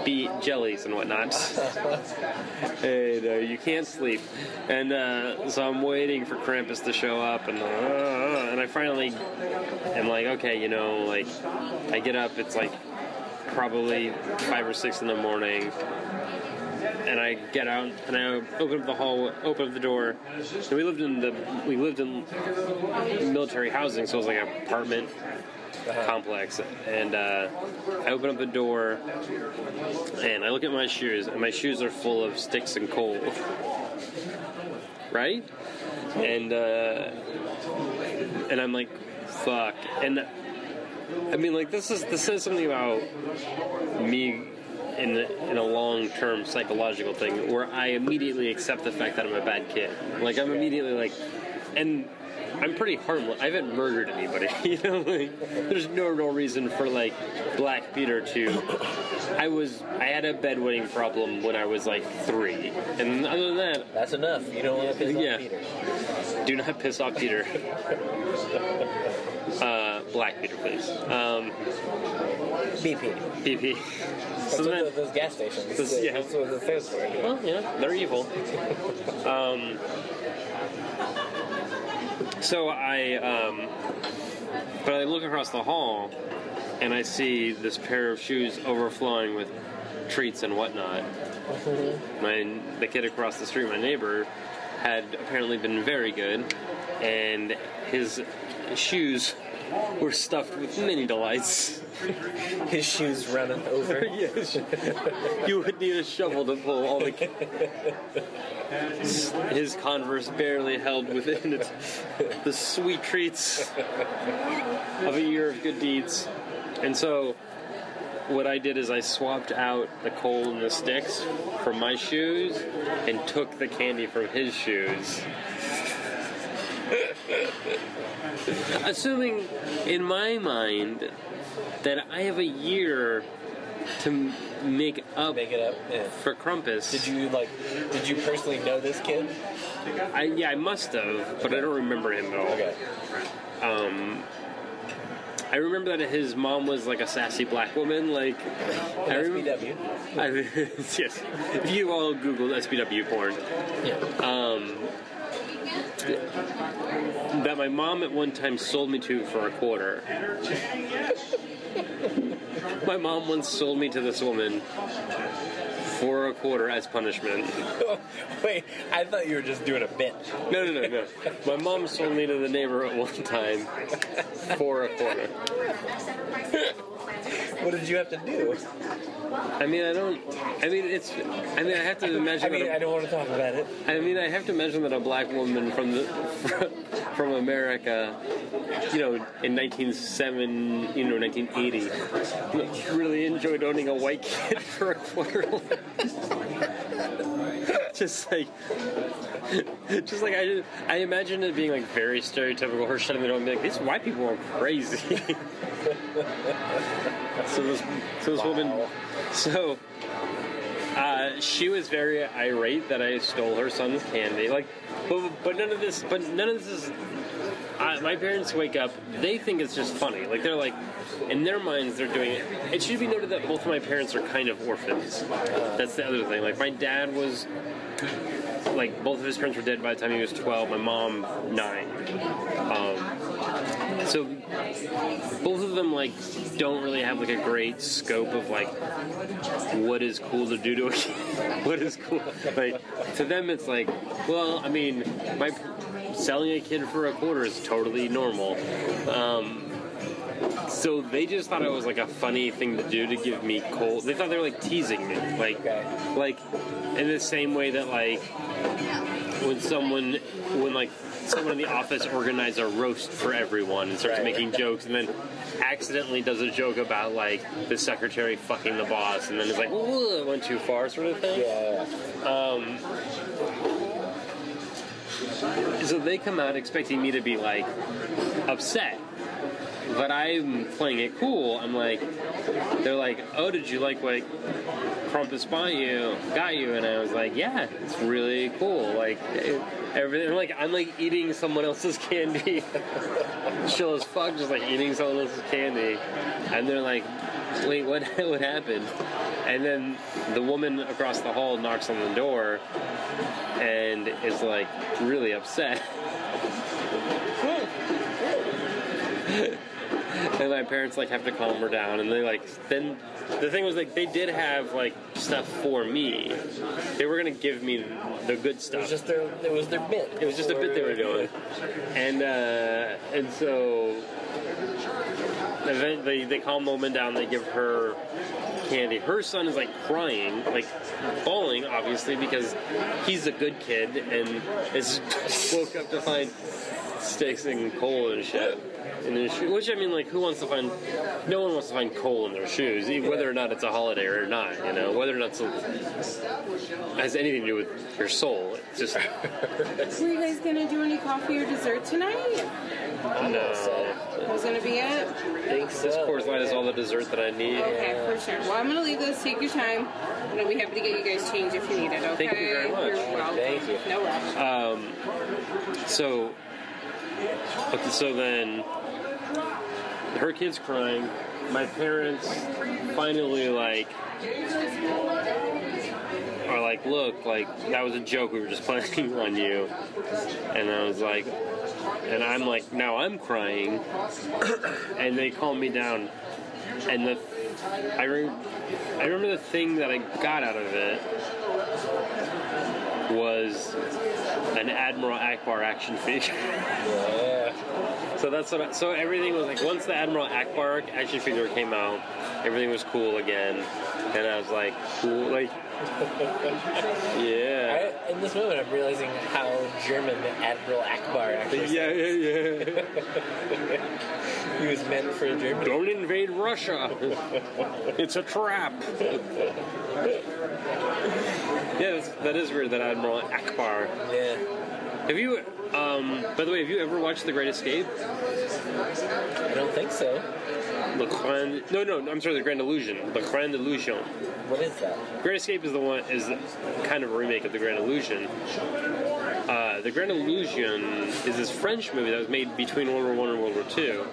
be jellies and whatnot? and uh, you can't sleep, and uh, so I'm waiting for Krampus to show up, and uh, and I finally am like, okay, you know, like I get up, it's like probably five or six in the morning and I get out and I open up the hall, open up the door. And we lived in the we lived in military housing, so it was like an apartment complex. And uh, I open up the door and I look at my shoes, and my shoes are full of sticks and coal. Right? And uh, and I'm like, fuck. And I mean, like this is this says something about me in in a long term psychological thing where I immediately accept the fact that I'm a bad kid. Like I'm immediately like, and I'm pretty harmless. I haven't murdered anybody. You know, like, there's no real reason for like Black Peter to. I was I had a bedwetting problem when I was like three, and other than that, That's enough. You don't want to piss Yeah. off Peter. do not piss off Peter. Uh, Black Peter, please. Um, BP. BP. That's So then, those, gas stations. This- yeah. That's what it stands for. Well, yeah, they're evil. Um, so I, um, but I look across the hall, and I see this pair of shoes overflowing with treats and whatnot. My the kid across the street, my neighbor, had apparently been very good, and his shoes were stuffed with many delights. His shoes running over. yes. You would need a shovel to pull all the. His Converse barely held within it the sweet treats of a year of good deeds. And so, what I did is I swapped out the coal and the sticks from my shoes and took the candy from his shoes. Assuming, in my mind, that I have a year to make up Make it up. Yeah. for Krampus. Did you like? Did you personally know this kid? I, yeah, I must have, but I don't remember him at all. Okay. Um, I remember that his mom was like a sassy black woman. Like, I remember. SPW. I, yes, if you all Google SPW porn, Yeah. um, that my mom at one time sold me to for a quarter. my mom once sold me to this woman for a quarter as punishment. Wait, I thought you were just doing a bit. No, no, no, no. My mom sold me to the neighbor at one time for a quarter. What did you have to do? I mean, I don't. I mean, it's. I mean, I have to imagine. I mean, that I a, don't want to talk about it. I mean, I have to imagine that a black woman from the from America, you know, in 1907, you know, 1980, really enjoyed owning a white kid for a quarter. just like, just like I, I imagine it being like very stereotypical. Her shutting the door and being like, "These white people are crazy." So this, so this woman, so uh, she was very irate that I stole her son's candy. Like, but, but none of this, but none of this is. I, my parents wake up, they think it's just funny. Like they're like, in their minds, they're doing it. It should be noted that both of my parents are kind of orphans. That's the other thing. Like my dad was, like both of his parents were dead by the time he was twelve. My mom nine. Um, so both of them like don't really have like a great scope of like what is cool to do to a kid. what is cool. Like to them it's like well i mean my selling a kid for a quarter is totally normal. Um, so they just thought it was like a funny thing to do to give me cold they thought they were like teasing me. Like like in the same way that like when someone when like someone in the office organized a roast for everyone and starts Right. making jokes and then accidentally does a joke about like the secretary fucking the boss and then it's like ooh it went too far sort of thing Yeah. um, so they come out expecting me to be like upset but i'm playing it cool i'm like they're like oh did you like what Krampus bought you, got you, and I was like, yeah, it's really cool. Like it, everything, like I'm like eating someone else's candy, chill as fuck, just like eating someone else's candy, and they're like, wait, what, what happened? And then the woman across the hall knocks on the door, and is like really upset. and my parents like have to calm her down and they like then the thing was like they did have like stuff for me they were gonna give me the good stuff. It was just their. It was their bit. it was just a bit they were doing and uh and so eventually they calm the woman down they give her candy her son is like crying like bawling obviously because he's a good kid and is woke up to find sticks and coal and shit in his shoe. Which I mean, like, who wants to find? No one wants to find coal in their shoes, even whether or not it's a holiday or not. You know, whether or not it's has anything to do with your soul. It's just Were you guys gonna do any coffee or dessert tonight? no. That was gonna be it. think so. This Coors Light is all the dessert that I need. Okay, for sure. Well, I'm gonna leave this. Take your time, and I'll be happy to get you guys changed if you need it. Okay. Thank you very much. You're welcome. Thank you. No rush. Um, so, okay, so then her kid's crying. My parents finally like are like, look, like that was a joke. We were just playing on you, and I was like, and I'm like, now I'm crying, and they calm me down, and the I re- I remember the thing that I got out of it was an Admiral Ackbar action figure. Yeah. So that's what. I, so everything was like once the Admiral Ackbar action figure came out, everything was cool again, and I was like, cool, like, yeah, I, in this moment, I'm realizing how German the Admiral Akbar actually. yeah, yeah, yeah. He was meant for Germany. Don't invade Russia. It's a trap. Yes, that is weird. That Admiral Ackbar. Yeah. Have you? Um, by the way, have you ever watched The Great Escape? I don't think so. Le Grand. No, no, I'm sorry. The Grand Illusion. The Grand Illusion. What is that? Great Escape is the one is kind of a remake of The Grand Illusion. Uh, the Grand Illusion is this French movie that was made between World War One and World War Two,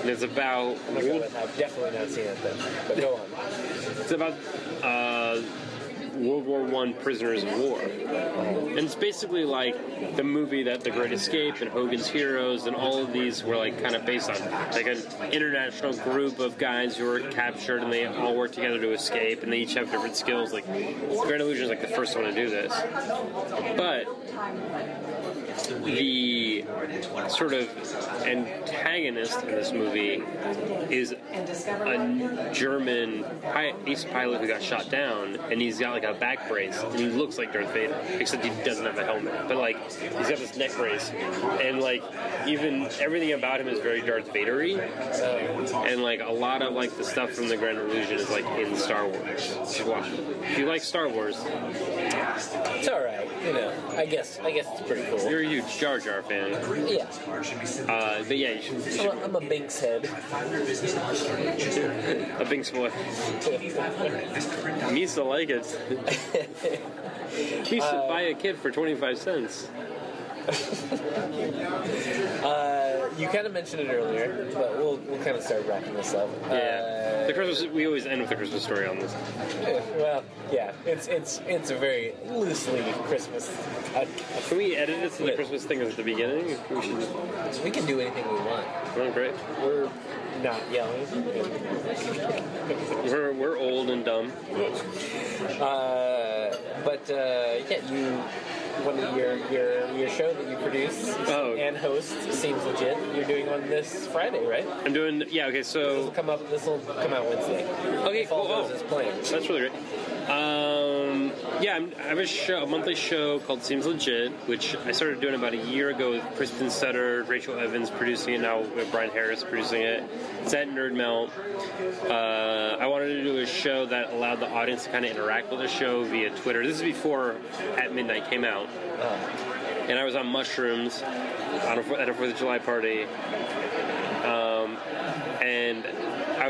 and it's about I'm not gonna- I've definitely not seen it then. But go on. it's about uh, World War One prisoners of war, and it's basically like the movie that The Great Escape and Hogan's Heroes and all of these were like kind of based on, like an international group of guys who were captured and they all work together to escape, and they each have different skills. Like Grand Illusion is like the first one to do this, but the sort of antagonist in this movie is a German ace pilot who got shot down, and he's got like a back brace, and he looks like Darth Vader, except he doesn't have a helmet. But like he's got this neck brace, and like even everything about him is very Darth Vadery, and like a lot of like the stuff from the Grand Illusion is like in Star Wars. You should watch it. If you like Star Wars, It's all right. You know, I guess I guess it's pretty cool. you're huge Jar Jar fan. Yeah, Uh, but yeah, you should, you should I'm a, I'm a Binks head. a big spoil. Me to like it. We used to buy a kit for 25 cents. Uh, you kind of mentioned it earlier, but we'll we'll kind of start wrapping this up. Yeah. The Christmas, we always end with the Christmas story on this. Uh, well, yeah, it's it's it's a very loosely Christmas podcast. Can we edit it so the Christmas thing is at the beginning? We should. We can do anything we want. Oh, great. We're not young. We're, we're old and dumb. Uh, but uh, yeah, you one of your your your show that you produce Oh. and host seems legit. You're doing one this Friday, right? I'm doing, yeah, okay, This will so. come up. This will come out Wednesday. Okay, cool. Oh. That's really great. Um, yeah, I'm, I have a show, a monthly show called Seems Legit, which I started doing about a year ago with Kristen Sutter, Rachel Evans producing it, now with Brian Harris producing it. It's at NerdMelt. Uh, I wanted to do a show that allowed the audience to kind of interact with the show via Twitter. This is before At Midnight came out. And I was on mushrooms on a, at a Fourth of July party. Um, and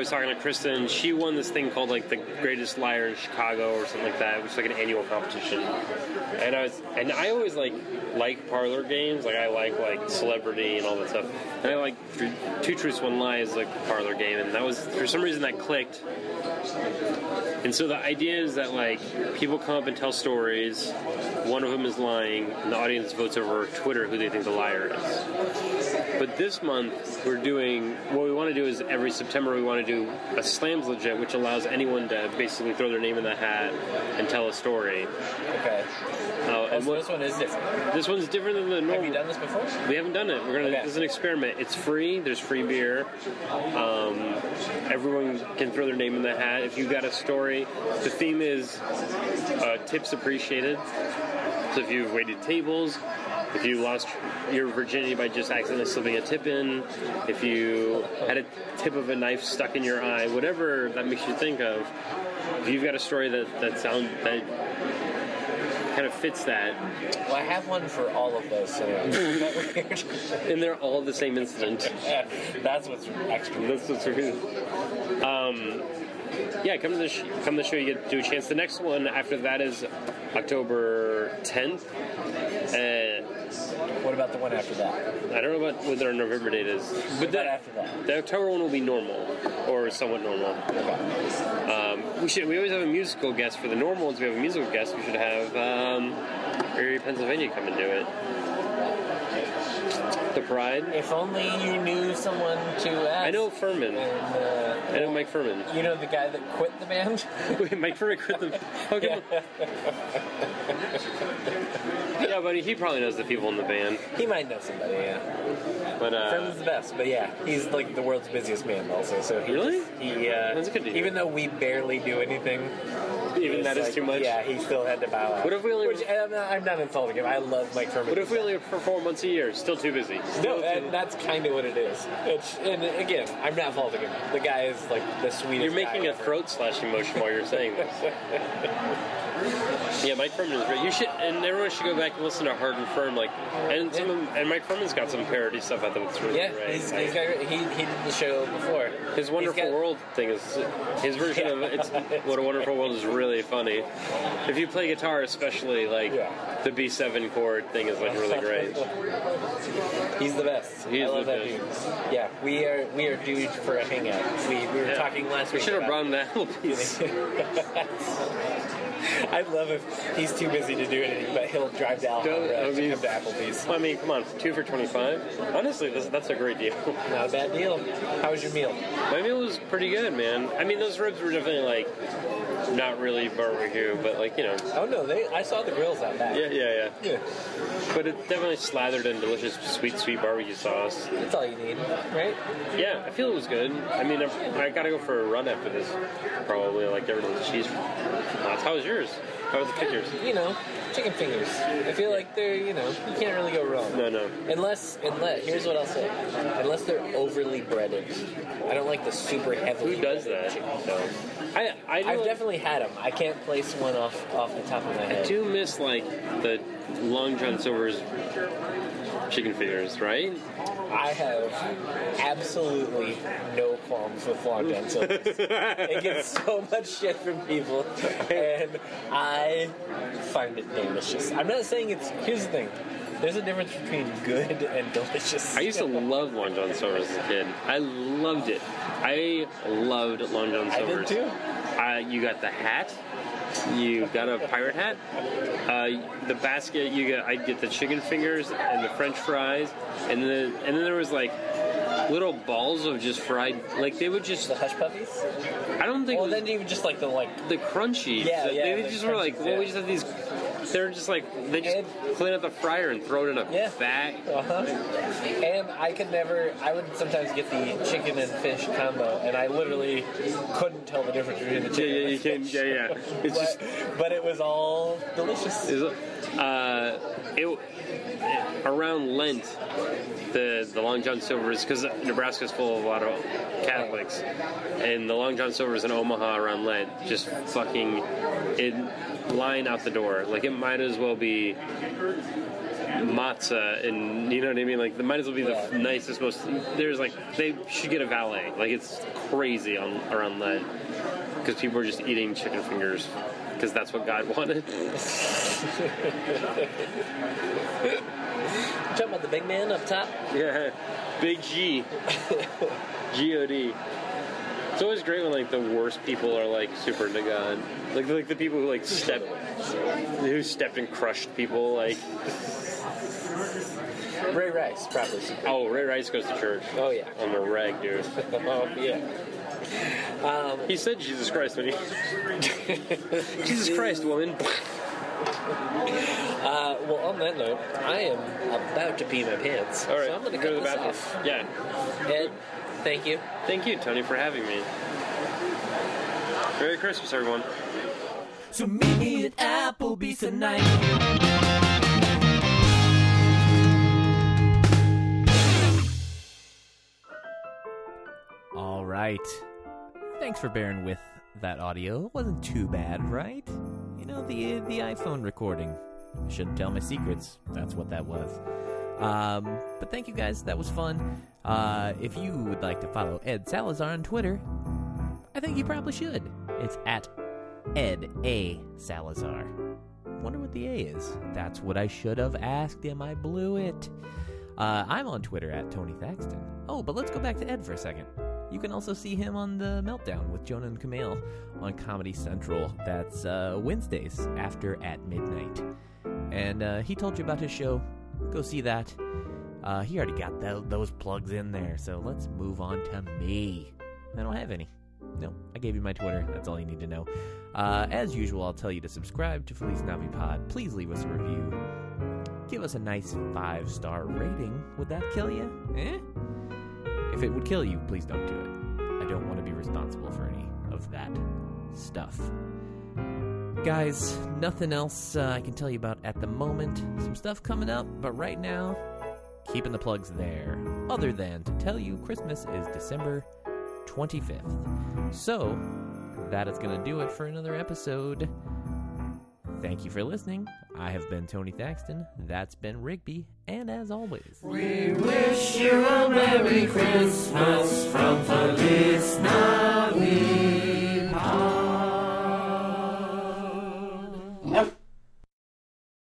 was talking to Kristen. She won this thing called like the Greatest Liar in Chicago or something like that, which is like an annual competition. And I was, and I always like like parlor games. Like I like like celebrity and all that stuff. And I like Two Truths One Lie is like a parlor game, and that was for some reason that clicked. And so the idea is that like people come up and tell stories. One of them is lying, and the audience votes over Twitter who they think the liar is. But this month we're doing what we want to do is every September we want to do a slams legit, which allows anyone to basically throw their name in the hat and tell a story. Okay. Uh, and So what, this one is different. this one's different than the normal. Have you done this before? We haven't done it. We're gonna. Okay. This is an experiment. It's free. There's free beer. Um, everyone can throw their name in the hat. If you've got a story, the theme is uh, tips appreciated. So if you've waited tables, if you lost your virginity by just accidentally slipping a tip in, if you had a tip of a knife stuck in your eye, whatever that makes you think of, if you've got a story that that sound that kind of fits that, Well, I have one for all of those scenarios. Isn't that weird? and they're all the same incident. That's what's extra. That's what's weird. Um, yeah, come to the sh- come to the show. You get to do a chance. The next one after that is October 10th. Uh, What about the one after that? I don't know about what our November date is, but What the, after that? the October one will be normal or somewhat normal. Um, we should. We always have a musical guest for the normal ones. We have a musical guest. We should have um, Erie, Pennsylvania, come and do it. The Pride. If only you knew someone to ask. I know Phirman. And, uh, I know Mike Phirman. you know the guy that quit the band? Wait, Mike Phirman quit the. Okay. yeah, but he probably knows the people in the band. he might know somebody, yeah. But uh, Phirman's the best, but yeah, he's like the world's busiest man also. So he Really? just- he uh, That's good to even though we barely do anything, even that is like- too much. Yeah, he still had to bow out. What if we only- Which, I'm, not, I'm not insulting him. I love Mike Phirman. What if we only perform once a year? Still too busy. No, and that's kind of what it is. It's, and again, I'm not faulting him. The guy is like the sweetest. You're making a ever. throat slashing motion while you're saying this. yeah, Mike Phirman is great. You should, and everyone should go back and listen to Hard 'n Phirm. Like, and some, and Mike Phirman's got some parody stuff out there that's really Yeah, great. he's, he's got, he, he did the show before. his Wonderful got- World thing is his version of it's What a Wonderful World is really funny. If you play guitar, especially like Yeah. the B7 chord thing is like really great. He's the best. He I love the that best. dude. Yeah, we are we are due for a hangout. We, we were Yeah. talking last week. We should have brought him to Applebee's. I'd love if he's too busy to do anything, but he'll drive to Alhambra I to mean- come to Applebee's. I mean, come on, two for twenty-five. Honestly, this, that's a great deal. Not a bad deal. How was your meal? My meal was pretty good, man. I mean, those ribs were definitely like not really barbecue, but like you know, Oh no, they I saw the grills out back. yeah, yeah, yeah. Yeah. But it definitely slathered in delicious sweet, sweet barbecue sauce. That's all you need, right? Yeah, I feel it was good. I mean, I, I gotta go for a run after this. Probably like get rid of the cheese. How was yours? How was the figures? You know, chicken fingers. I feel like they're, you know, you can't really go wrong. No, no. Unless, unless, here's what I'll say. Unless they're overly breaded. I don't like the super heavily Who does that? chicken. though? I I, I've definitely had them. I can't place one off off the top of my head. I do miss like the Long John Silver's chicken fingers, right? I have absolutely no qualms with Long John Silver's. it gets so much shit from people, and I find it delicious. I'm not saying it's. Here's the thing. There's a difference between good and delicious. I used to love Long John Silver's as a kid. I loved it. I loved Long John I did Silver's. too. Uh, you got the hat. You got a pirate hat. Uh, the basket. You get. I get the chicken fingers and the French fries, and then and then there was like little balls of just fried. Like they would just. The hush puppies. I don't think. Well, was then even just like the like. the crunchy. Yeah, yeah, They the just were like, well, we just have these. They're just like they just And- clean up the fryer and throw it in a Yeah. bag. Uh-huh. And I could never. I would sometimes get the chicken and fish combo, and I literally couldn't tell the difference between the Yeah, chicken yeah, and you can. fish. Yeah, yeah. It's but, just. but it was all delicious. Is it, uh, it, around Lent, the the Long John Silver's because Nebraska's full of a lot of Catholics, and the Long John Silver's in Omaha around Lent just fucking in line out the door. Like it might as well be matzah, and you know what I mean. Like it might as well be the nicest, most. There's like they should get a valet. Like it's crazy on around Lent because people are just eating chicken fingers because that's what God wanted. Talking about the big man up top. Yeah, Big G. G-O-D. It's always great when like the worst people are like super into God. Like like the people who like step who stepped and crushed people like Ray Rice, probably. oh Ray Rice goes to church. Oh yeah. On the reg, dude. Oh yeah. Um, He said Jesus Christ when he Jesus Christ, woman. Uh, well, on that note, I am about to pee my pants. All right, so I'm going to go to the bathroom. off. Yeah. Ed, thank you. Thank you, Tony, for having me. Merry Christmas, everyone. So meet me at Applebee's tonight. All right. Thanks for bearing with that audio. Wasn't too bad, right? You know the the iPhone recording. I shouldn't tell my secrets. That's what that was. Um, but thank you guys. That was fun. Uh, if you would like to follow Ed Salazar on Twitter, I think you probably should. It's at Ed A Salazar. Wonder what the A is. That's what I should have asked him. I blew it. Uh, I'm on Twitter at Tony Thaxton. Oh, but let's go back to Ed for a second. You can also see him on the Meltdown with Jonah and Kumail on Comedy Central. That's uh, Wednesdays after at midnight. And uh, he told you about his show. Go see that. Uh, he already got tho- those plugs in there, so let's move on to me. I don't have any. No, I gave you my Twitter. That's all you need to know. Uh, as usual, I'll tell you to subscribe to Feliz Navipod. Please leave us a review. Give us a nice five star rating. Would that kill you? Eh? If it would kill you, please don't do it. I don't want to be responsible for any of that stuff. Guys, nothing else uh, I can tell you about at the moment. Some stuff coming up, but right now, keeping the plugs there. Other than to tell you Christmas is December 25th. So, that is going to do it for another episode. Thank you for listening. I have been Tony Thaxton. That's been Rigby. And as always, We wish you a Merry Christmas from Feliz Navipod.